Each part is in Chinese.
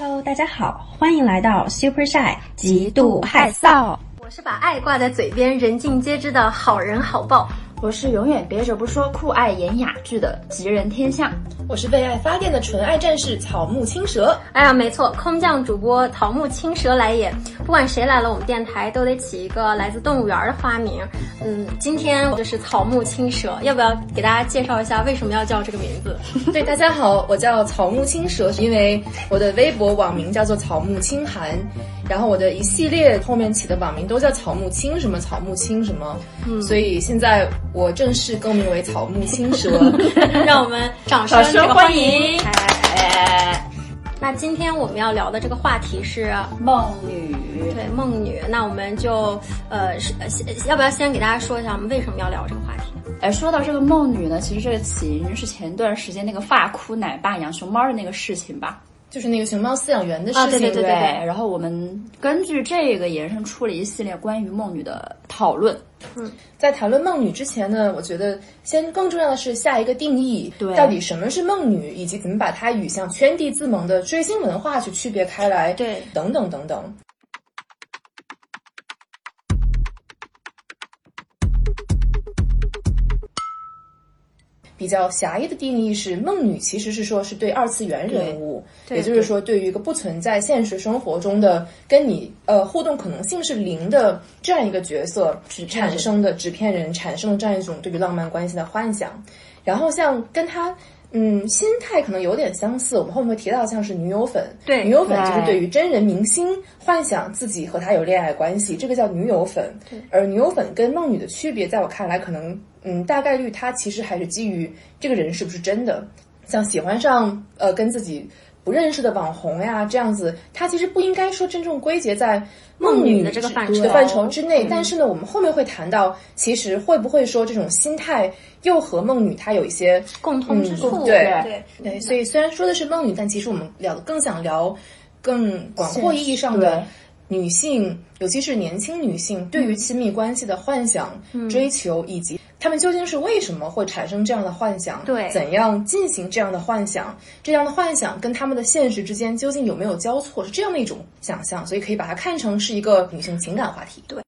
Hello，大家好，欢迎来到 Super Shy 极度害臊。我是把爱挂在嘴边，人尽皆知的好人好报。我是永远憋着不说酷爱演哑剧的吉人天相。我是为爱发电的纯爱战士草木青蛇。哎呀，没错，空降主播草木青蛇来也。不管谁来了，我们电台都得起一个来自动物园的花名。嗯，今天我就是草木青蛇，要不要给大家介绍一下为什么要叫这个名字？对，大家好，我叫草木青蛇，是因为我的微博网名叫做草木青寒，然后我的一系列后面起的网名都叫草木青什么草木青什么，嗯，所以现在我正式更名为草木青蛇，让我们掌声欢迎。那今天我们要聊的这个话题是梦女，对梦女。那我们就呃，是要不要先给大家说一下我们为什么要聊这个话题？哎，说到这个梦女呢，其实这个起因是前段时间那个发哭奶爸养熊猫的那个事情吧。就是那个熊猫饲养员的事情，对对对对。然后我们根据这个延伸出了一系列关于梦女的讨论。嗯，在谈论梦女之前呢，我觉得先更重要的是下一个定义，对，到底什么是梦女，以及怎么把它与像圈地自萌的追星文化去区别开来，对，等等等等。比较狭义的定义是，梦女其实是说是对二次元人物，也就是说对于一个不存在现实生活中的、跟你呃互动可能性是零的这样一个角色产生的纸片人产生的这样一种对于浪漫关系的幻想。然后像跟他嗯心态可能有点相似，我们后面会提到像是女友粉，对女友粉就是对于真人明星幻想自己和他有恋爱关系，这个叫女友粉。而女友粉跟梦女的区别，在我看来可能。嗯，大概率他其实还是基于这个人是不是真的，像喜欢上呃跟自己不认识的网红呀这样子，他其实不应该说真正归结在梦女的这个范畴范畴之内。但是呢，我们后面会谈到，其实会不会说这种心态又和梦女她有一些共通之处？对对对，所以虽然说的是梦女，但其实我们聊更想聊更广阔意义上的女性，尤其是年轻女性对于亲密关系的幻想、追求以及。他们究竟是为什么会产生这样的幻想？对，怎样进行这样的幻想？这样的幻想跟他们的现实之间究竟有没有交错？是这样的一种想象，所以可以把它看成是一个女性情感话题。对。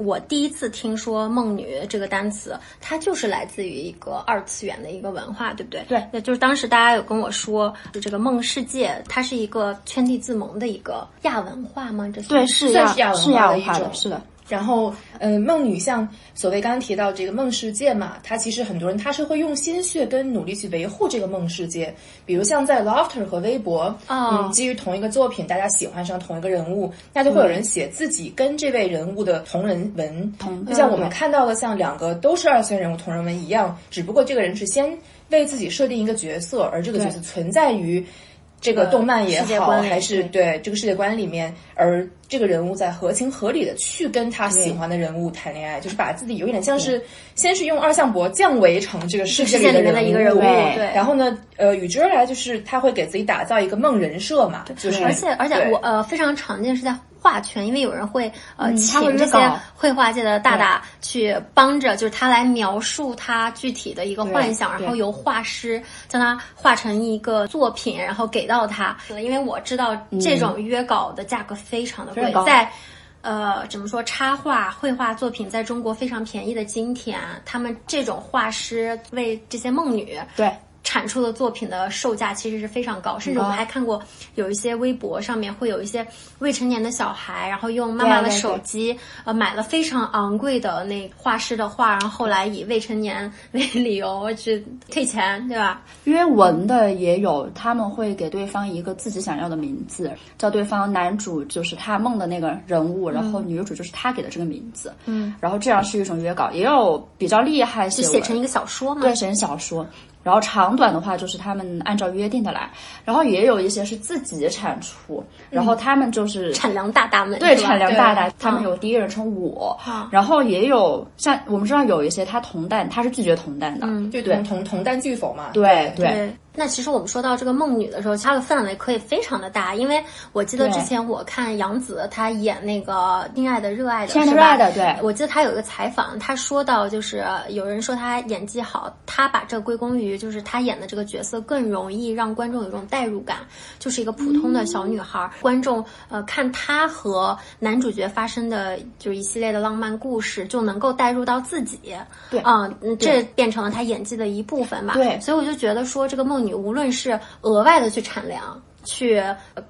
我第一次听说“梦女”这个单词，它就是来自于一个二次元的一个文化，对不对？对，那就是当时大家有跟我说，就这个梦世界，它是一个圈地自萌的一个亚文化吗？这对是亚是亚文化的一种，是的。然后，嗯，梦女像所谓刚刚提到这个梦世界嘛，它其实很多人他是会用心血跟努力去维护这个梦世界。比如像在 Lofter 和微博，嗯，基于同一个作品，大家喜欢上同一个人物，那就会有人写自己跟这位人物的同人文，就像我们看到的，像两个都是二次元人物同人文一样，只不过这个人是先为自己设定一个角色，而这个角色存在于。这个动漫也好，还是对。这个世界观里面，而这个人物在合情合理的去跟他喜欢的人物谈恋爱，就是把自己有一点像是先是用二向箔降维成这个世界里面的一个人物，对，然后呢，呃，与之而来就是他会给自己打造一个梦人设嘛，就是而且而且我呃非常常见是在。画圈，因为有人会呃请这些绘画界的大大去帮着，就是他来描述他具体的一个幻想，然后由画师将它画成一个作品，然后给到他。因为我知道这种约稿的价格非常的贵，在呃怎么说插画绘画作品在中国非常便宜的今天，他们这种画师为这些梦女对。产出的作品的售价其实是非常高，甚至我们还看过有一些微博上面会有一些未成年的小孩，然后用妈妈的手机呃买了非常昂贵的那画师的画，然后后来以未成年为理由去退钱，对吧？约文的也有，他们会给对方一个自己想要的名字，叫对方男主就是他梦的那个人物，然后女主就是他给的这个名字，嗯，然后这样是一种约稿，也有比较厉害写写成一个小说嘛？对，写成小说。然后长短的话，就是他们按照约定的来。然后也有一些是自己产出，然后他们就是产粮大大们，对产粮大大，他们有第一人称我。然后也有像我们知道有一些他同担，他是拒绝同担的，嗯，就同同同担拒否嘛。对对。那其实我们说到这个梦女的时候，它的范围可以非常的大，因为我记得之前我看杨紫她演那个《亲爱的热爱的》，亲爱的热爱的，对，我记得她有一个采访，她说到就是有人说她演技好，她把这个归功于就是她演的这个角色更容易让观众有一种代入感，就是一个普通的小女孩，观众呃看她和男主角发生的就是一系列的浪漫故事，就能够代入到自己，对，嗯，这变成了她演技的一部分吧，对，所以我就觉得说这个梦。你无论是额外的去产粮，去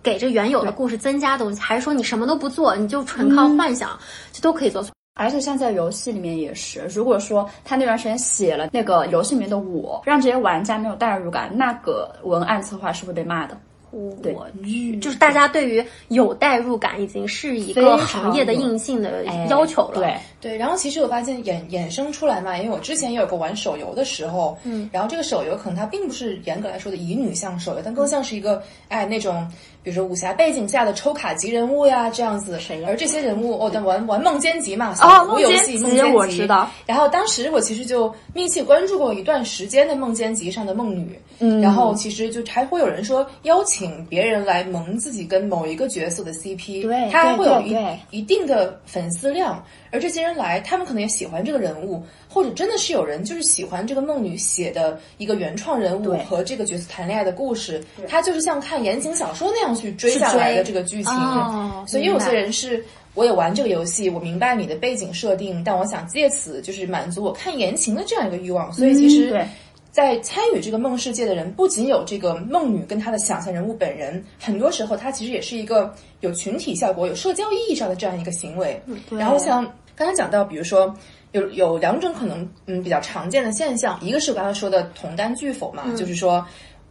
给这原有的故事增加东西，还是说你什么都不做，你就纯靠幻想，就都可以做。而且像在游戏里面也是，如果说他那段时间写了那个游戏里面的我，让这些玩家没有代入感，那个文案策划是会被骂的。我去，就是大家对于有代入感已经是一个行业的硬性的要求了。对对，然后其实我发现衍衍生出来嘛，因为我之前也有过玩手游的时候，嗯，然后这个手游可能它并不是严格来说的乙女向手游，但更像是一个哎那种。比如说武侠背景下的抽卡级人物呀，这样子，而这些人物，哦，玩玩梦间集嘛，小游戏梦间集，我知道。然后当时我其实就密切关注过一段时间的梦间集上的梦女，嗯，然后其实就还会有人说邀请别人来萌自己跟某一个角色的 CP，对，他还会有一一定的粉丝量，而这些人来，他们可能也喜欢这个人物。或者真的是有人就是喜欢这个梦女写的一个原创人物和这个角色谈恋爱的故事，他就是像看言情小说那样去追下来的这个剧情。所以有些人是，我也玩这个游戏，我明白你的背景设定，但我想借此就是满足我看言情的这样一个欲望。所以其实，在参与这个梦世界的人，不仅有这个梦女跟她的想象人物本人，很多时候她其实也是一个有群体效果、有社交意义上的这样一个行为。然后像刚才讲到，比如说。有有两种可能，嗯，比较常见的现象，一个是我刚才说的同单拒否嘛，就是说，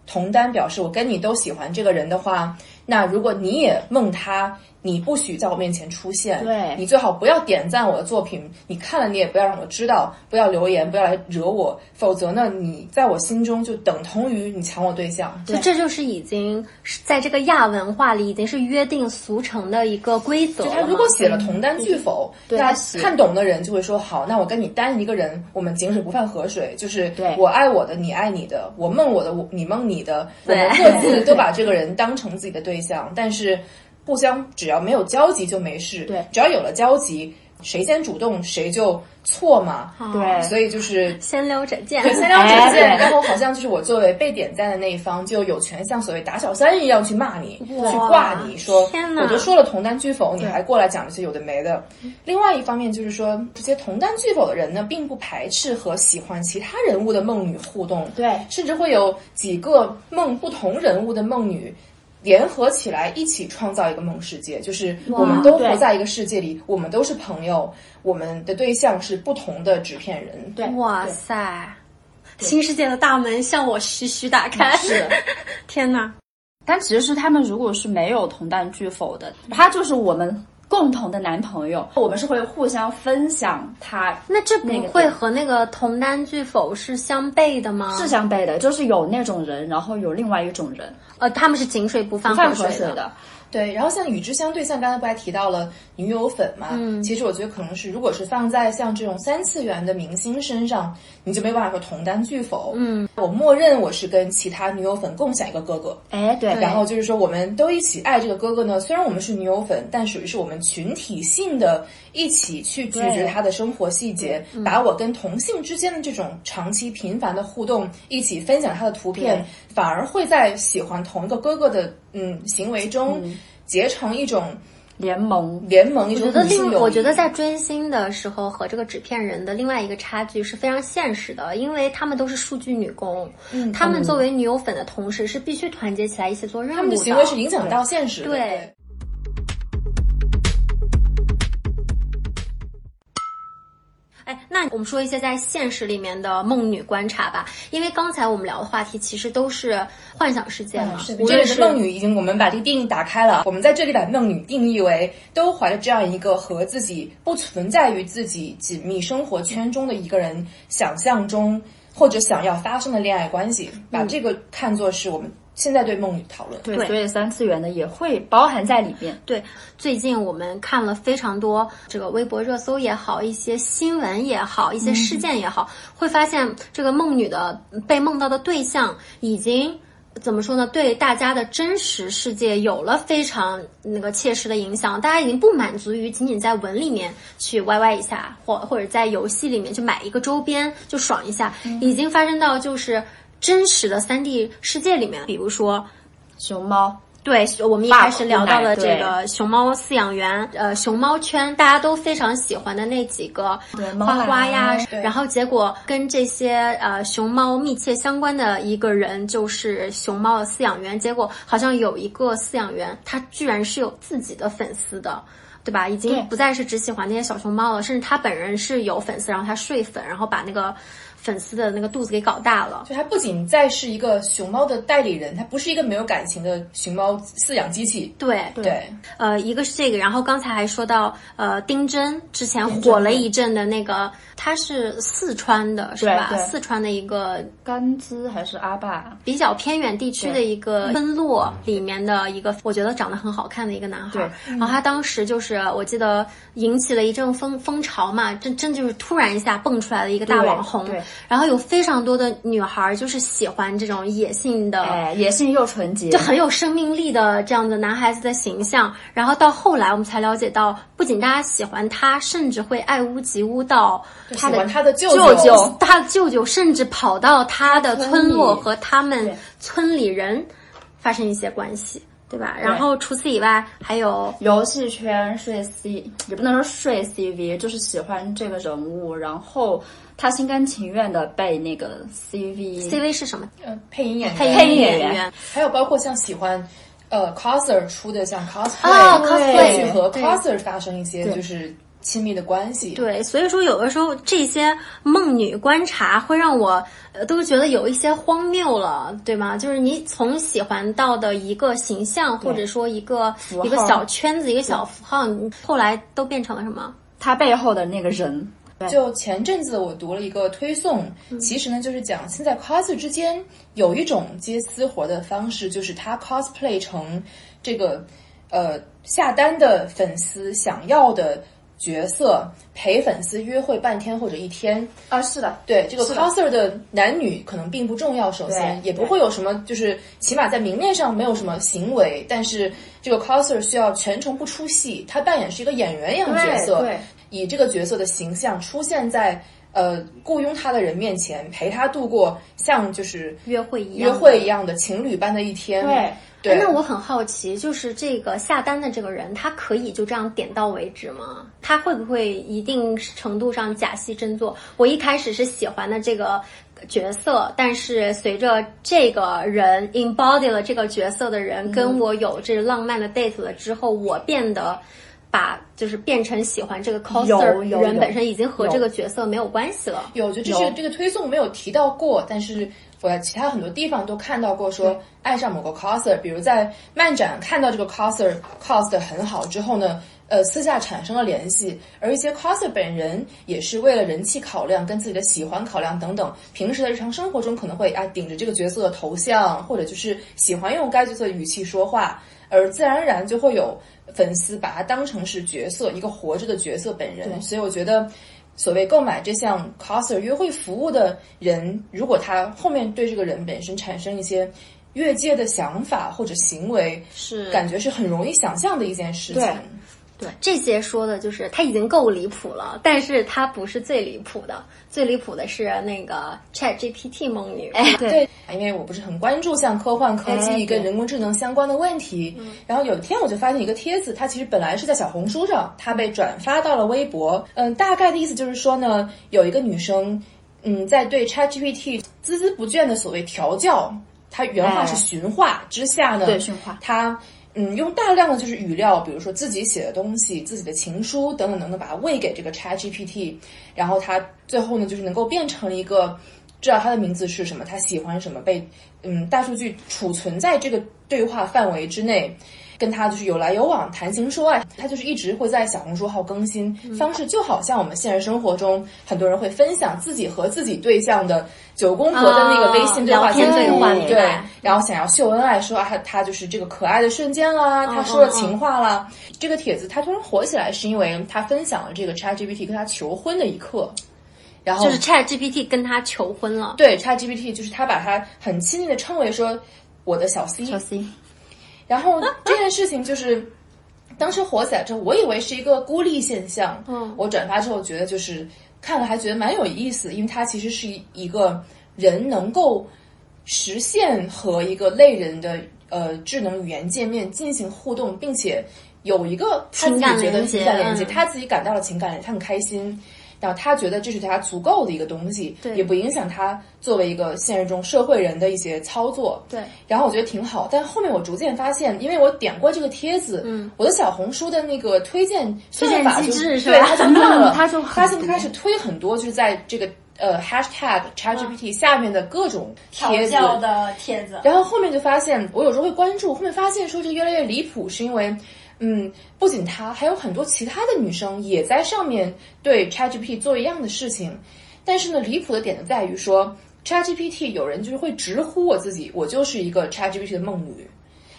同单表示我跟你都喜欢这个人的话，那如果你也梦他。你不许在我面前出现，对你最好不要点赞我的作品，你看了你也不要让我知道，不要留言，不要来惹我，否则呢，你在我心中就等同于你抢我对象。就这就是已经在这个亚文化里已经是约定俗成的一个规则。就他如果写了同单拒否，大家看懂的人就会说好，那我跟你单一个人，我们井水不犯河水，就是我爱我的，你爱你的，我梦我的，我你梦你的，我们各自都把这个人当成自己的对象，但是。互相只要没有交集就没事，对，只要有了交集，谁先主动谁就错嘛，对，所以就是先撩者见，对，先撩者贱，然后好像就是我作为被点赞的那一方就有权像所谓打小三一样去骂你，去挂你说，我都说了同担拒否，你还过来讲这些有的没的。另外一方面就是说，这些同担拒否的人呢，并不排斥和喜欢其他人物的梦女互动，对，甚至会有几个梦不同人物的梦女。联合起来一起创造一个梦世界，就是我们都活在一个世界里，我们都是朋友，我们的对象是不同的纸片人。对，哇塞，新世界的大门向我徐徐打开。是，天哪！但其实是他们如果是没有同担拒否的，他就是我们。共同的男朋友，我们是会互相分享他。那这不会和那个同单拒否是相悖的吗？是相悖的，就是有那种人，然后有另外一种人，呃，他们是井水不犯河水的。对，然后像与之相对，像刚才不还提到了女友粉嘛？嗯，其实我觉得可能是，如果是放在像这种三次元的明星身上，你就没办法说同担拒否。嗯，我默认我是跟其他女友粉共享一个哥哥。哎，对。然后就是说，我们都一起爱这个哥哥呢。虽然我们是女友粉，但属于是我们群体性的，一起去咀嚼他的生活细节，把我跟同性之间的这种长期频繁的互动，一起分享他的图片，反而会在喜欢同一个哥哥的。嗯，行为中结成一种联盟，联盟我觉得另，我觉得在追星的时候和这个纸片人的另外一个差距是非常现实的，因为他们都是数据女工，嗯，他们作为女友粉的同时是必须团结起来一起做任务的，他们的行为是影响到现实的，对。哎，那我们说一些在现实里面的梦女观察吧，因为刚才我们聊的话题其实都是幻想世界嘛。这里是梦女，已经我们把这个定义打开了。我们在这里把梦女定义为都怀着这样一个和自己不存在于自己紧密生活圈中的一个人想象中或者想要发生的恋爱关系，把这个看作是我们。现在对梦女讨论，对，所以三次元的也会包含在里面。对，最近我们看了非常多这个微博热搜也好，一些新闻也好，一些事件也好，会发现这个梦女的被梦到的对象已经怎么说呢？对大家的真实世界有了非常那个切实的影响。大家已经不满足于仅仅在文里面去歪歪一下，或或者在游戏里面去买一个周边就爽一下，已经发生到就是真实的三 D 世界里面。比如说熊猫。对，我们一开始聊到了这个熊猫饲养员，呃，熊猫圈大家都非常喜欢的那几个花花呀，然后结果跟这些呃熊猫密切相关的一个人就是熊猫的饲养员，结果好像有一个饲养员他居然是有自己的粉丝的，对吧？已经不再是只喜欢那些小熊猫了，甚至他本人是有粉丝，然后他睡粉，然后把那个。粉丝的那个肚子给搞大了，就他不仅再是一个熊猫的代理人，他不是一个没有感情的熊猫饲养机器。对对，呃，一个是这个，然后刚才还说到，呃，丁真之前火了一阵的那个。他是四川的，是吧？四川的一个甘孜还是阿坝，比较偏远地区的一个村落里面的一个，我觉得长得很好看的一个男孩。然后他当时就是，我记得引起了一阵风风潮嘛，真真就是突然一下蹦出来的一个大网红。然后有非常多的女孩就是喜欢这种野性的，野性又纯洁，就很有生命力的这样的男孩子的形象。然后到后来我们才了解到，不仅大家喜欢他，甚至会爱屋及乌到。他的他的舅舅，他的舅舅甚至跑到他的村落和他们村里人发生一些关系，对吧？然后除此以外，还有游戏圈睡 C，也不能说睡 CV，就是喜欢这个人物，然后他心甘情愿的被那个 CV，CV 是什么？呃，配音演员，配音演员，还有包括像喜欢呃 coser 出的像 cosplay，去和 coser 发生一些就是。亲密的关系，对，所以说有的时候这些梦女观察会让我呃都觉得有一些荒谬了，对吗？就是你从喜欢到的一个形象，或者说一个一个小圈子、一个小符号，后来都变成了什么？他背后的那个人。就前阵子我读了一个推送，其实呢就是讲现在 cos 之间有一种接私活的方式，就是他 cosplay 成这个呃下单的粉丝想要的。角色陪粉丝约会半天或者一天。啊，是的，对这个 coser 的。男女可能并不重要，首先也不会有什么，就是起码在明面上没有什么行为，但是这个 coser 需要全程不出戏，他扮演是一个演员一样的角色，以这个角色的形象出现在呃雇佣他的人面前，陪他度过像就是约会一样约会一样的情侣般的一天，对。那我很好奇，就是这个下单的这个人，他可以就这样点到为止吗？他会不会一定程度上假戏真做？我一开始是喜欢的这个角色，但是随着这个人 embody 了这个角色的人跟我有这浪漫的 date 了之后，我变得把就是变成喜欢这个 coser 人本身，已经和这个角色没有关系了。有，就这是这个推送没有提到过，但是。我在其他很多地方都看到过，说爱上某个 coser，比如在漫展看到这个 coser cos 的很好之后呢，呃，私下产生了联系。而一些 coser 本人也是为了人气考量、跟自己的喜欢考量等等，平时的日常生活中可能会啊顶着这个角色的头像，或者就是喜欢用该角色的语气说话，而自然而然就会有粉丝把他当成是角色，一个活着的角色本人。所以我觉得。所谓购买这项 coser 约会服务的人，如果他后面对这个人本身产生一些越界的想法或者行为，是感觉是很容易想象的一件事情。对，这些说的就是他已经够离谱了，但是他不是最离谱的，最离谱的是那个 Chat GPT 梦女。哎，对，因为我不是很关注像科幻科技跟人工智能相关的问题，然后有一天我就发现一个帖子，它其实本来是在小红书上，它被转发到了微博。嗯，大概的意思就是说呢，有一个女生，嗯，在对 Chat GPT 孜孜不倦的所谓调教，她原话是驯化之下呢，对驯化她。嗯，用大量的就是语料，比如说自己写的东西、自己的情书等等等等，把它喂给这个 Chat GPT，然后它最后呢，就是能够变成一个知道它的名字是什么，它喜欢什么，被嗯大数据储存在这个对话范围之内。跟他就是有来有往，谈情说爱，他就是一直会在小红书号更新方式，就好像我们现实生活中很多人会分享自己和自己对象的九宫格的那个微信对话记录，对，然后想要秀恩爱，说他他就是这个可爱的瞬间啦，他说了情话啦。这个帖子他突然火起来，是因为他分享了这个 ChatGPT 跟他求婚的一刻，然后就是 ChatGPT 跟他求婚了，对，ChatGPT 就是他把他很亲昵的称为说。我的小 C，小 C。然后这件事情就是当时火起来之后，我以为是一个孤立现象。嗯，我转发之后觉得就是看了还觉得蛮有意思，因为它其实是一个人能够实现和一个类人的呃智能语言界面进行互动，并且有一个他自己觉得情感连接，他自己感到了情感，他很开心。然后他觉得这是对他足够的一个东西，对，也不影响他作为一个现实中社会人的一些操作，对。然后我觉得挺好，但后面我逐渐发现，因为我点过这个帖子，嗯，我的小红书的那个推荐算法机制对，它就 乱了，它就发现开始推很多，就是在这个呃 hashtag ChatGPT 下面的各种帖子的帖子。然后后面就发现，我有时候会关注，后面发现说这越来越离谱，是因为。嗯，不仅她，还有很多其他的女生也在上面对 ChatGPT 做一样的事情。但是呢，离谱的点就在于说，ChatGPT 有人就是会直呼我自己，我就是一个 ChatGPT 的梦女，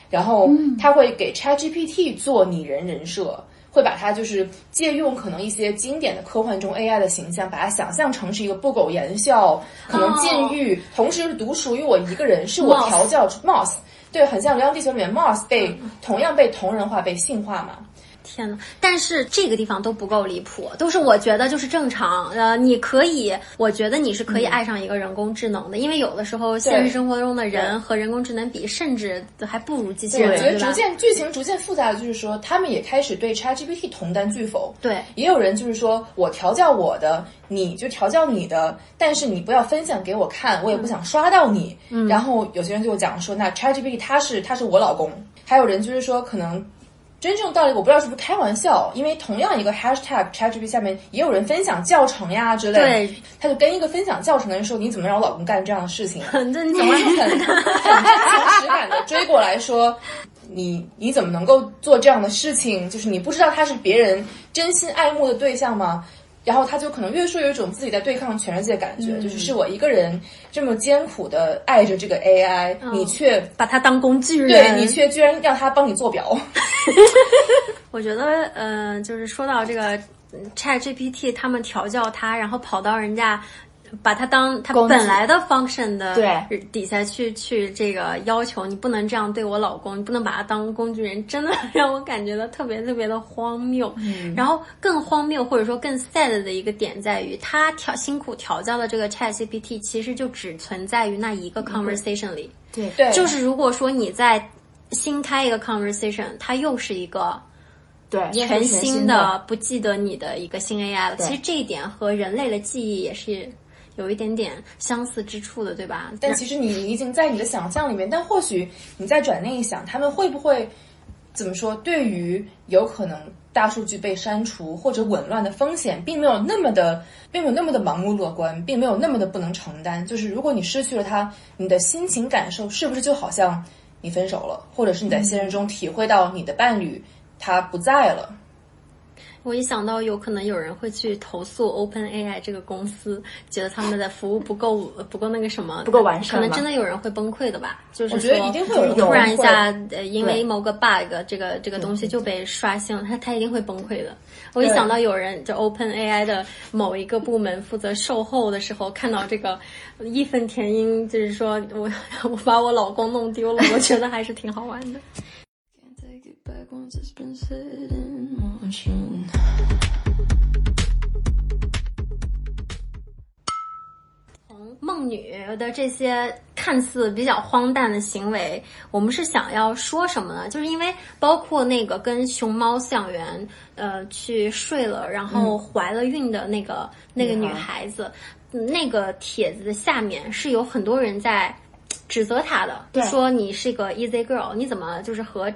然后他会给 ChatGPT 做拟人人设，会把它就是借用可能一些经典的科幻中 AI 的形象，把它想象成是一个不苟言笑，可能禁欲，同时是独属于我一个人，是我调教 Moss。对，很像《流浪地球》里面 Mars 被同样被同人化、被性化嘛。天呐，但是这个地方都不够离谱，都是我觉得就是正常。呃，你可以，我觉得你是可以爱上一个人工智能的，因为有的时候现实生活中的人和人工智能比，甚至还不如机器人。我觉得逐渐剧情逐渐复杂的就是说，他们也开始对 ChatGPT 同担拒否。对，也有人就是说我调教我的，你就调教你的，但是你不要分享给我看，我也不想刷到你。嗯。然后有些人就讲说，那 ChatGPT 他是他是我老公。还有人就是说可能。真正道理我不知道是不是开玩笑，因为同样一个 hashtag ChatGPT 下面也有人分享教程呀之类，的，他就跟一个分享教程的人说：“你怎么让我老公干这样的事情？” 很正经，很很真情实感的追过来说：“你你怎么能够做这样的事情？就是你不知道他是别人真心爱慕的对象吗？”然后他就可能越说有一种自己在对抗全世界的感觉，就是是我一个人这么艰苦的爱着这个 AI，你却把它当工具人，对你却居然让它帮你做表。我觉得，嗯，就是说到这个 ChatGPT，他们调教它，然后跑到人家。把它当它本来的 function 的对底下去去这个要求，你不能这样对我老公，你不能把他当工具人，真的让我感觉到特别特别的荒谬。嗯，然后更荒谬或者说更 sad 的一个点在于，他调辛苦调教的这个 ChatGPT，其实就只存在于那一个 conversation 里。对对，就是如果说你在新开一个 conversation，它又是一个对全新的不记得你的一个新 AI 了。其实这一点和人类的记忆也是。有一点点相似之处的，对吧？但其实你已经在你的想象里面，但或许你再转念一想，他们会不会怎么说？对于有可能大数据被删除或者紊乱的风险，并没有那么的，并没有那么的盲目乐观，并没有那么的不能承担。就是如果你失去了它，你的心情感受是不是就好像你分手了，或者是你在现实中体会到你的伴侣他不在了？我一想到有可能有人会去投诉 Open AI 这个公司，觉得他们的服务不够不够那个什么，不够完善，可能真的有人会崩溃的吧？就是我觉得一定会有人突然一下，呃，因为某个 bug，这个这个东西就被刷新了，他他一定会崩溃的。我一想到有人就 Open AI 的某一个部门负责售后的时候，看到这个义愤填膺，就是说我 我把我老公弄丢了，我觉得还是挺好玩的。从梦女的这些看似比较荒诞的行为，我们是想要说什么呢？就是因为包括那个跟熊猫饲养员呃去睡了，然后怀了孕的那个 那个女孩子，那个帖子的下面是有很多人在指责她的，说你是个 easy girl，你怎么就是和。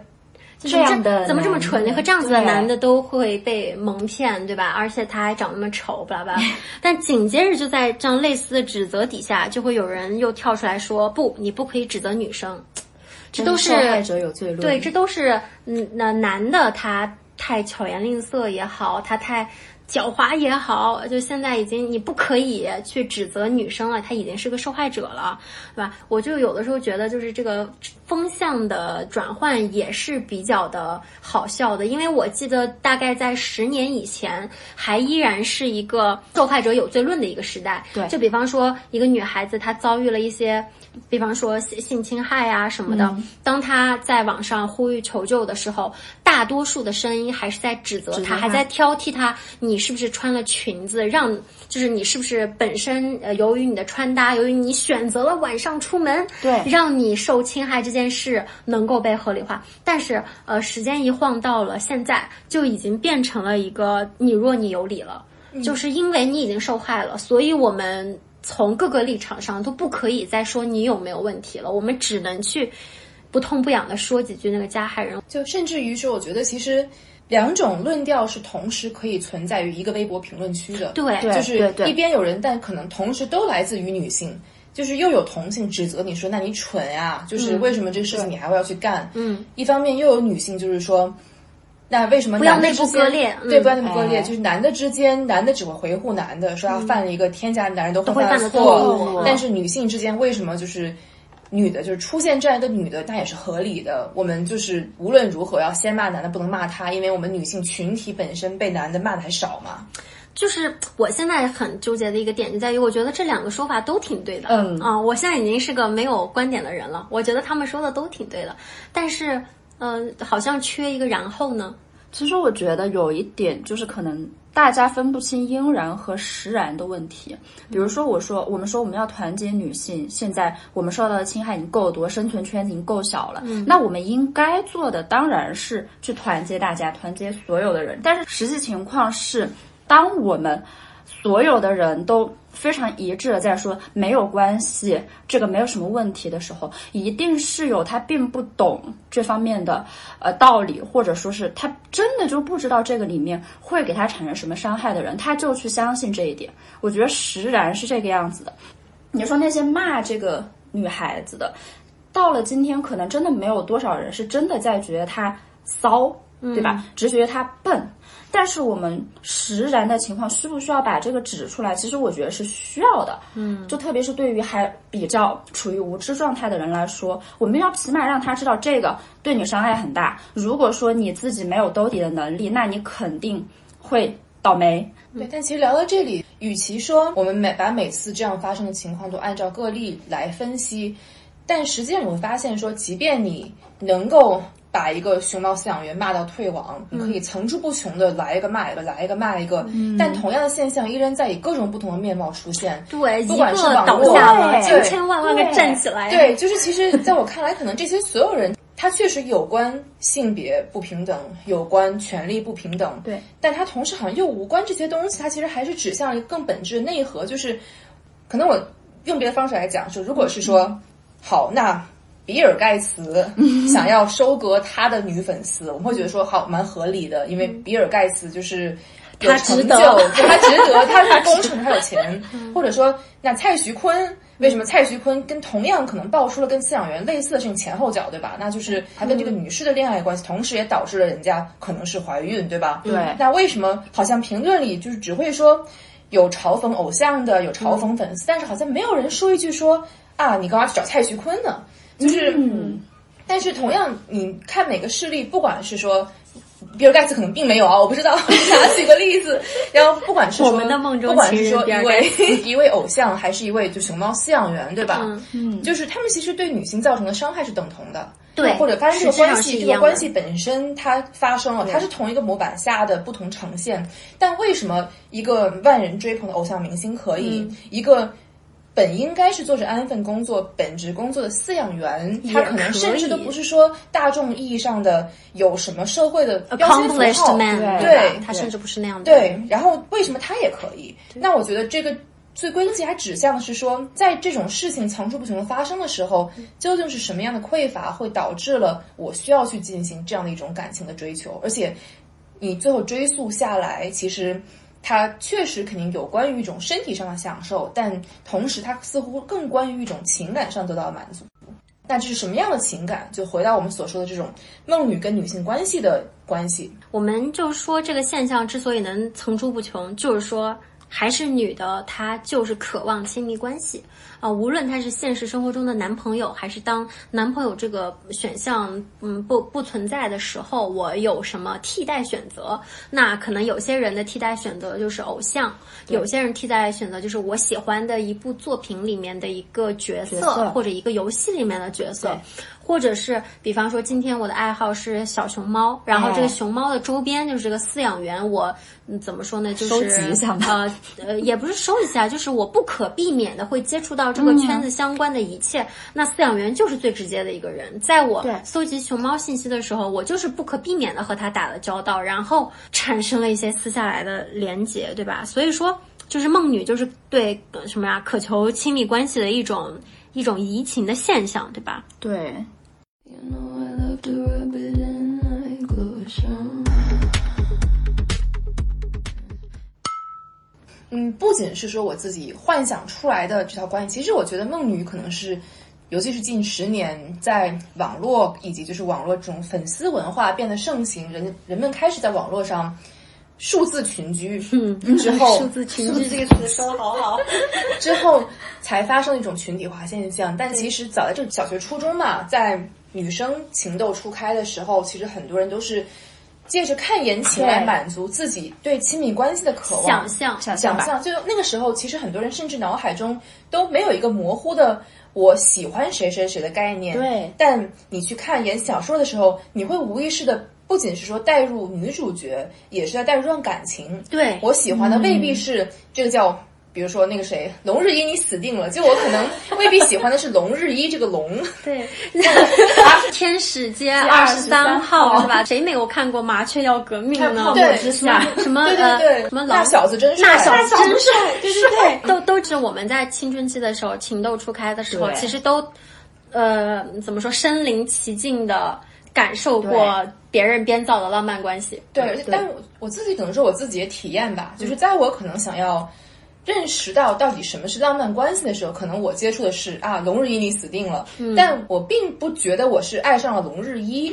这样的怎么这么蠢？和这样子的男的都会被蒙骗，对吧？而且他还长那么丑，巴拉巴拉。但紧接着就在这样类似的指责底下，就会有人又跳出来说：“不，你不可以指责女生，这都是受害者有罪论。”对，这都是嗯，那男的他。太巧言令色也好，他太。狡猾也好，就现在已经你不可以去指责女生了，她已经是个受害者了，对吧？我就有的时候觉得，就是这个风向的转换也是比较的好笑的，因为我记得大概在十年以前，还依然是一个受害者有罪论的一个时代。对，就比方说一个女孩子她遭遇了一些，比方说性性侵害啊什么的，当他在网上呼吁求救的时候，大多数的声音还是在指责他，还在挑剔他，你。是不是穿了裙子？让就是你是不是本身呃，由于你的穿搭，由于你选择了晚上出门，对，让你受侵害这件事能够被合理化。但是呃，时间一晃到了现在，就已经变成了一个你弱你有理了，就是因为你已经受害了，所以我们从各个立场上都不可以再说你有没有问题了，我们只能去不痛不痒的说几句那个加害人。就甚至于说，我觉得其实。两种论调是同时可以存在于一个微博评论区的，对，就是一边有人，但可能同时都来自于女性，就是又有同性指责你说，那你蠢呀，就是为什么这个事情你还会要去干？嗯，一方面又有女性就是说，那为什么不要内部割裂？对，不要内部割裂，就是男的之间，男的只会回护男的，说他犯了一个天下男人都会犯的错误，但是女性之间为什么就是？女的，就是出现这样一个女的，那也是合理的。我们就是无论如何要先骂男的，不能骂他，因为我们女性群体本身被男的骂的还少嘛。就是我现在很纠结的一个点就在于，我觉得这两个说法都挺对的。嗯啊，我现在已经是个没有观点的人了。我觉得他们说的都挺对的，但是，嗯，好像缺一个然后呢。其实我觉得有一点就是可能。大家分不清应然和实然的问题，比如说，我说我们说我们要团结女性，现在我们受到的侵害已经够多，生存圈子已经够小了，那我们应该做的当然是去团结大家，团结所有的人。但是实际情况是，当我们所有的人都。非常一致的在说没有关系，这个没有什么问题的时候，一定是有他并不懂这方面的呃道理，或者说是他真的就不知道这个里面会给他产生什么伤害的人，他就去相信这一点。我觉得实然是这个样子的。你说那些骂这个女孩子的，到了今天可能真的没有多少人是真的在觉得她骚，对吧？只觉得她笨。但是我们实然的情况需不需要把这个指出来？其实我觉得是需要的。嗯，就特别是对于还比较处于无知状态的人来说，我们要起码让他知道这个对你伤害很大。如果说你自己没有兜底的能力，那你肯定会倒霉。对，但其实聊到这里，与其说我们每把每次这样发生的情况都按照个例来分析，但实际上你会发现说，即便你能够。把一个熊猫饲养员骂到退网，你可以层出不穷的来一个骂一个，来一个骂一个。但同样的现象依然在以各种不同的面貌出现。对，不管是倒下了，千千万万个站起来。对，就是其实在我看来，可能这些所有人，他确实有关性别不平等，有关权利不平等。对，但他同时好像又无关这些东西，他其实还是指向一个更本质的内核，就是可能我用别的方式来讲，就如果是说好那。比尔盖茨 想要收割他的女粉丝，我们会觉得说好蛮合理的，因为比尔盖茨就是他成就，他值得，他他功成，他有钱。或者说，那蔡徐坤为什么蔡徐坤跟同样可能爆出了跟饲养员类似的这种前后脚，对吧？那就是他跟这个女士的恋爱关系，同时也导致了人家可能是怀孕，对吧？对。那为什么好像评论里就是只会说有嘲讽偶像的，有嘲讽粉丝，但是好像没有人说一句说啊，你干嘛去找蔡徐坤呢？就是，但是同样，你看每个事例，不管是说，比尔盖茨可能并没有啊，我不知道。拿举个例子，然后不管是说，不管是说一位 一位偶像，还是一位就熊猫饲养员，对吧？嗯，就是他们其实对女性造成的伤害是等同的，对，或者发生这个关系，这个关系本身它发生了，它是同一个模板下的不同呈现。但为什么一个万人追捧的偶像明星可以一个？本应该是做着安分工作、本职工作的饲养员，他可能甚至都不是说大众意义上的有什么社会的标签符号，对，他甚至不是那样的。对，然后为什么他也可以？那我觉得这个最归根结底指向的是说，在这种事情层出不穷的发生的时候，究竟是什么样的匮乏会导致了我需要去进行这样的一种感情的追求？而且你最后追溯下来，其实。它确实肯定有关于一种身体上的享受，但同时它似乎更关于一种情感上得到满足。那这是什么样的情感？就回到我们所说的这种梦女跟女性关系的关系。我们就说这个现象之所以能层出不穷，就是说。还是女的，她就是渴望亲密关系啊！无论她是现实生活中的男朋友，还是当男朋友这个选项嗯不不存在的时候，我有什么替代选择？那可能有些人的替代选择就是偶像，有些人替代选择就是我喜欢的一部作品里面的一个角色，或者一个游戏里面的角色。或者是，比方说，今天我的爱好是小熊猫，然后这个熊猫的周边就是这个饲养员，我怎么说呢？就是收集一下呃 呃，也不是收集一下，就是我不可避免的会接触到这个圈子相关的一切。那饲养员就是最直接的一个人，在我搜集熊猫信息的时候，我就是不可避免的和他打了交道，然后产生了一些私下来的连结，对吧？所以说，就是梦女就是对什么呀，渴求亲密关系的一种。一种移情的现象，对吧？对。嗯，不仅是说我自己幻想出来的这条关系，其实我觉得梦女可能是，尤其是近十年，在网络以及就是网络这种粉丝文化变得盛行，人人们开始在网络上。数字群居嗯之后，数字群居这个词说的好好，之后才发生一种群体化现象。但其实早在这小学、初中嘛，在女生情窦初开的时候，其实很多人都是借着看言情来满足自己对亲密关系的渴望。想象，想象，就那个时候，其实很多人甚至脑海中都没有一个模糊的“我喜欢谁谁谁”的概念。对，但你去看言小说的时候，你会无意识的。不仅是说带入女主角，也是在带入这段感情。对我喜欢的未必是这个叫，比如说那个谁，龙日一你死定了。就我可能未必喜欢的是龙日一这个龙。对，天使街二十三号是吧？谁没有看过《麻雀要革命》呢？对，什么什么呃什么那小子真帅，那小子真帅，对对对，都都是我们在青春期的时候情窦初开的时候，其实都呃怎么说身临其境的。感受过别人编造的浪漫关系，对，但我我自己可能是我自己的体验吧，就是在我可能想要认识到到底什么是浪漫关系的时候，可能我接触的是啊，龙日一你死定了，但我并不觉得我是爱上了龙日一。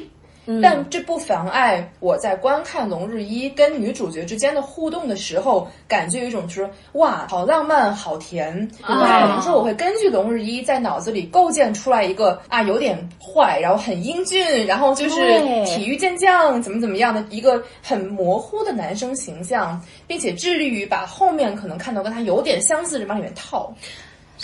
但这不妨碍我在观看龙日一跟女主角之间的互动的时候，感觉有一种就是哇，好浪漫，好甜。可能说我会根据龙日一在脑子里构建出来一个啊，有点坏，然后很英俊，然后就是体育健将，怎么怎么样的一个很模糊的男生形象，并且致力于把后面可能看到跟他有点相似的人往里面套。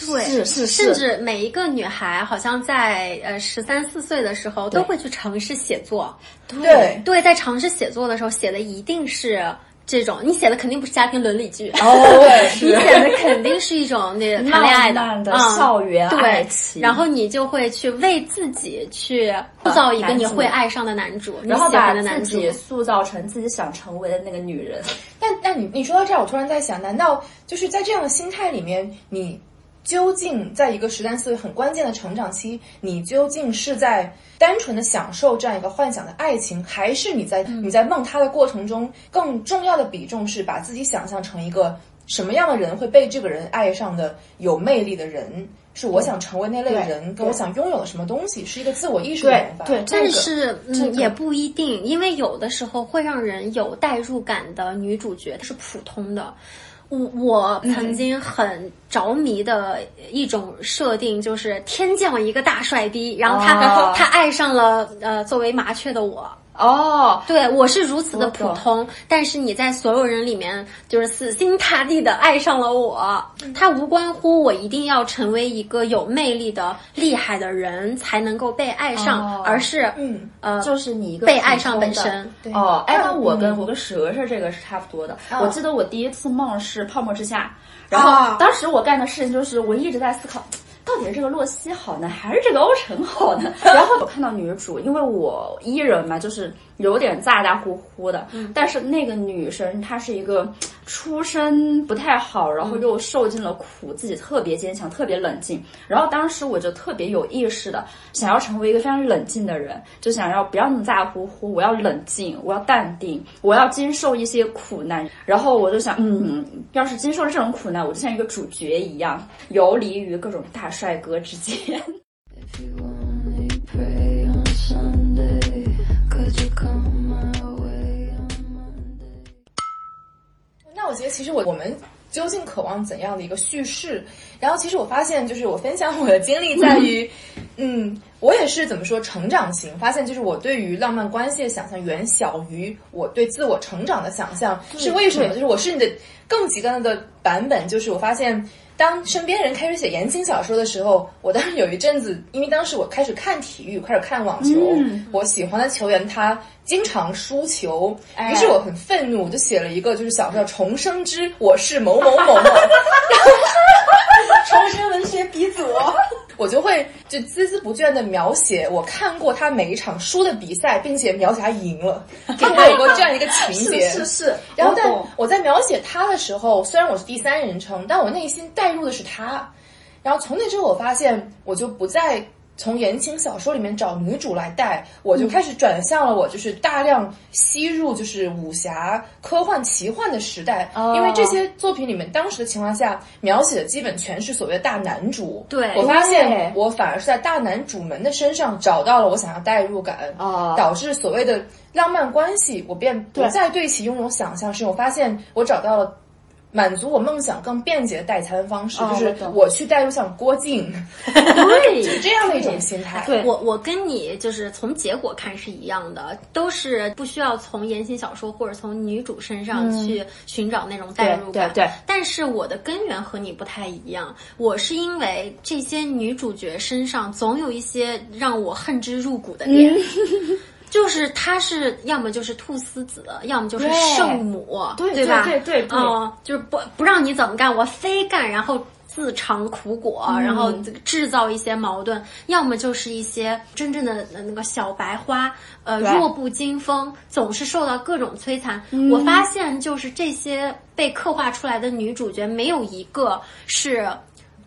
对，是是是，甚至每一个女孩好像在呃十三四岁的时候都会去尝试写作。对对，在尝试写作的时候，写的一定是这种，你写的肯定不是家庭伦理剧哦，对你写的肯定是一种那 谈恋爱的校园爱情。然后你就会去为自己去塑造一个你会爱上的男主，然后把自己塑造成自己想成为的那个女人。但但你你说到这儿，我突然在想，难道就是在这样的心态里面，你？究竟在一个十三四岁很关键的成长期，你究竟是在单纯的享受这样一个幻想的爱情，还是你在你在梦他的过程中，更重要的比重是把自己想象成一个什么样的人会被这个人爱上的有魅力的人？是我想成为那类人，跟我想拥有的什么东西，是一个自我意识的想法。对，但是嗯，也不一定，因为有的时候会让人有代入感的女主角她是普通的。我我曾经很着迷的一种设定，就是天降一个大帅逼，然后他他爱上了呃作为麻雀的我。哦，对我是如此的普通，但是你在所有人里面就是死心塌地的爱上了我。它无关乎我一定要成为一个有魅力的厉害的人才能够被爱上，而是嗯呃，就是你一个被爱上本身。哦，哎，那我跟我跟蛇蛇这个是差不多的。我记得我第一次梦是泡沫之夏，然后当时我干的事情就是我一直在思考。到底是这个洛西好呢，还是这个欧辰好呢？然后我看到女主，因为我伊人嘛，就是。有点咋咋呼呼的，但是那个女生她是一个出身不太好，然后又受尽了苦，自己特别坚强，特别冷静。然后当时我就特别有意识的想要成为一个非常冷静的人，就想要不要那么咋咋呼呼，我要冷静，我要淡定，我要经受一些苦难。然后我就想，嗯，要是经受了这种苦难，我就像一个主角一样，游离于各种大帅哥之间。那我觉得其实我我们究竟渴望怎样的一个叙事，然后其实我发现就是我分享我的经历在于，嗯，我也是怎么说成长型，发现就是我对于浪漫关系的想象远小于我对自我成长的想象，是为什么？就是我是你的更极端的版本，就是我发现。当身边人开始写言情小说的时候，我当时有一阵子，因为当时我开始看体育，开始看网球，我喜欢的球员他经常输球，于是我很愤怒，我就写了一个就是小说叫《重生之我是某某某。某》，重生文学鼻祖。我就会就孜孜不倦的描写我看过他每一场输的比赛，并且描写他赢了，就会有过这样一个情节。是是。然后但我在描写他的时候，虽然我是第三人称，但我内心带入的是他。然后从那之后，我发现我就不再。从言情小说里面找女主来带，我就开始转向了我就是大量吸入就是武侠、科幻、奇幻的时代，因为这些作品里面当时的情况下描写的基本全是所谓的大男主。对，我发现我反而是在大男主们的身上找到了我想要代入感，导致所谓的浪漫关系，我便不再对其拥有想象。是我发现我找到了。满足我梦想更便捷的代餐方式，就是我去代入像郭靖，对，是这样的一种心态。对我，我跟你就是从结果看是一样的，都是不需要从言情小说或者从女主身上去寻找那种代入感。对，但是我的根源和你不太一样，我是因为这些女主角身上总有一些让我恨之入骨的点。就是他是要么就是菟丝子，要么就是圣母，对吧？对对对，嗯，就是不不让你怎么干，我非干，然后自尝苦果，然后制造一些矛盾；要么就是一些真正的那个小白花，呃，弱不禁风，总是受到各种摧残。我发现，就是这些被刻画出来的女主角，没有一个是。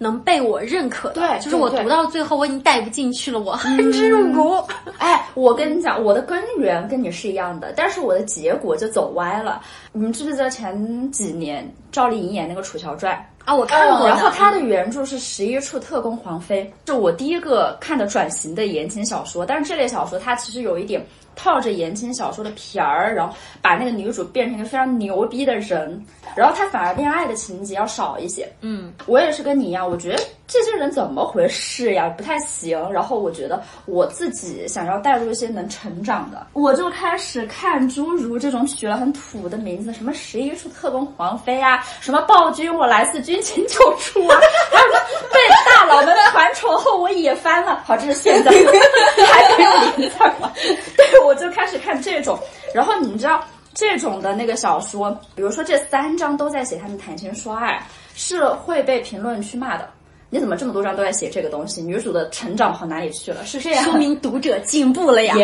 能被我认可的，对，就是我读到最后我已经带不进去了，我恨之入骨。哎，我跟你讲，我的根源跟你是一样的，但是我的结果就走歪了。你们记不记得前几年赵丽颖演那个《楚乔传》啊？我看过。然后她的原著是《十一处特工皇妃》，是我第一个看的转型的言情小说。但是这类小说它其实有一点。套着言情小说的皮儿，然后把那个女主变成一个非常牛逼的人，然后她反而恋爱的情节要少一些。嗯，我也是跟你一样，我觉得这些人怎么回事呀？不太行。然后我觉得我自己想要带入一些能成长的，我就开始看诸如这种取了很土的名字，什么十一处特工皇妃啊，什么暴君我来自军情九处啊，还有被大佬们传宠后我也翻了。好，这是现在 还没有连载吗。对我。我就开始看这种，然后你们知道这种的那个小说，比如说这三章都在写他们谈情说爱，是会被评论区骂的。你怎么这么多章都在写这个东西？女主的成长跑哪里去了？是这样，说明读者进步了呀。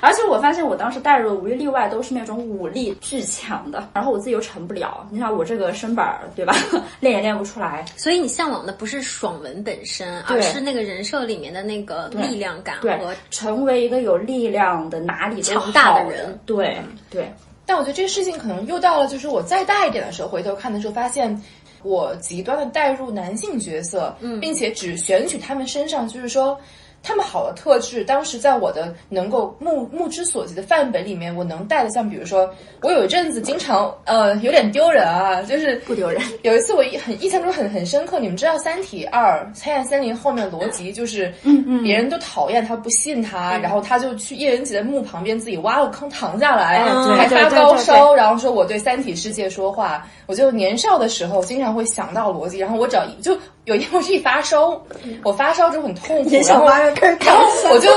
而且我发现我当时带入的无一例外都是那种武力巨强的，然后我自己又成不了。你想我这个身板儿，对吧？练也练不出来。所以你向往的不是爽文本身，而是那个人设里面的那个力量感和成为一个有力量的哪里强大的人。对对。但我觉得这个事情可能又到了，就是我再大一点的时候，回头看的时候发现。我极端的带入男性角色，并且只选取他们身上，就是说。他们好的特质，当时在我的能够目目之所及的范本里面，我能带的，像比如说，我有一阵子经常，呃，有点丢人啊，就是不丢人。有一次我很印象中很很深刻，你们知道《三体二：黑暗森林》后面的逻辑就是，嗯嗯，别人都讨厌他，不信他，然后他就去叶人杰的墓旁边自己挖个坑躺下来，还发高烧，然后说我对三体世界说话。我就年少的时候经常会想到逻辑，然后我只要就有一天我一发烧，我发烧之后很痛苦，然后然后我就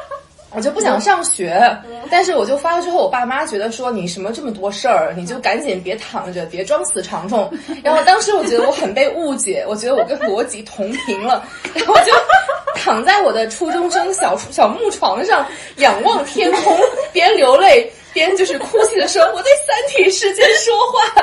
我就不想上学，但是我就发了之后，我爸妈觉得说你什么这么多事儿，你就赶紧别躺着，别装死长虫。然后当时我觉得我很被误解，我觉得我跟逻辑同频了，然后就躺在我的初中生小小木床上，仰望天空，边流泪。边就是哭泣的说：“我在三体世界说话。”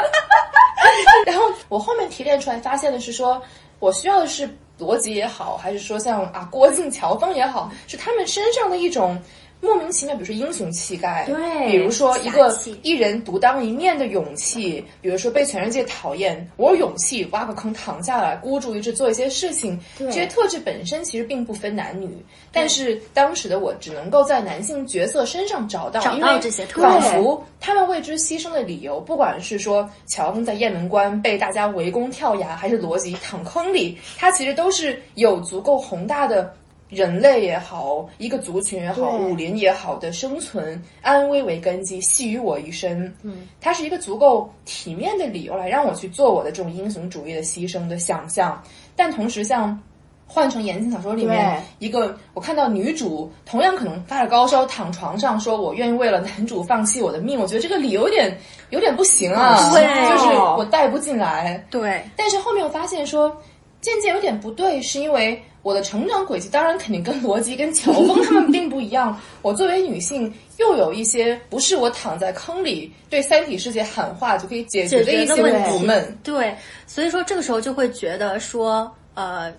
然后我后面提炼出来发现的是，说我需要的是罗辑也好，还是说像啊郭靖、乔峰也好，是他们身上的一种莫名其妙，比如说英雄气概，对，比如说一个一人独当一面的勇气，比如说被全世界讨厌，我有勇气挖个坑躺下来，孤注一掷做一些事情，这些特质本身其实并不分男女，但是当时的我只能够在男性角色身上找到，找到这些特质，仿佛他们为之牺牲的理由，不管是说乔峰在雁门关被大家围攻跳崖，还是罗辑躺坑里，他其实都是有足够宏大的。人类也好，一个族群也好，武林也好的生存安危为根基，系于我一身。嗯，它是一个足够体面的理由来让我去做我的这种英雄主义的牺牲的想象。但同时，像换成言情小说里面一个，我看到女主同样可能发了高烧躺床上，说我愿意为了男主放弃我的命，我觉得这个理由有点有点不行啊，对，就是我带不进来。对，但是后面我发现说渐渐有点不对，是因为。我的成长轨迹当然肯定跟罗辑、跟乔峰他们并不一样。我作为女性，又有一些不是我躺在坑里对三体世界喊话就可以解决的一些问题。对，所以说这个时候就会觉得说，呃，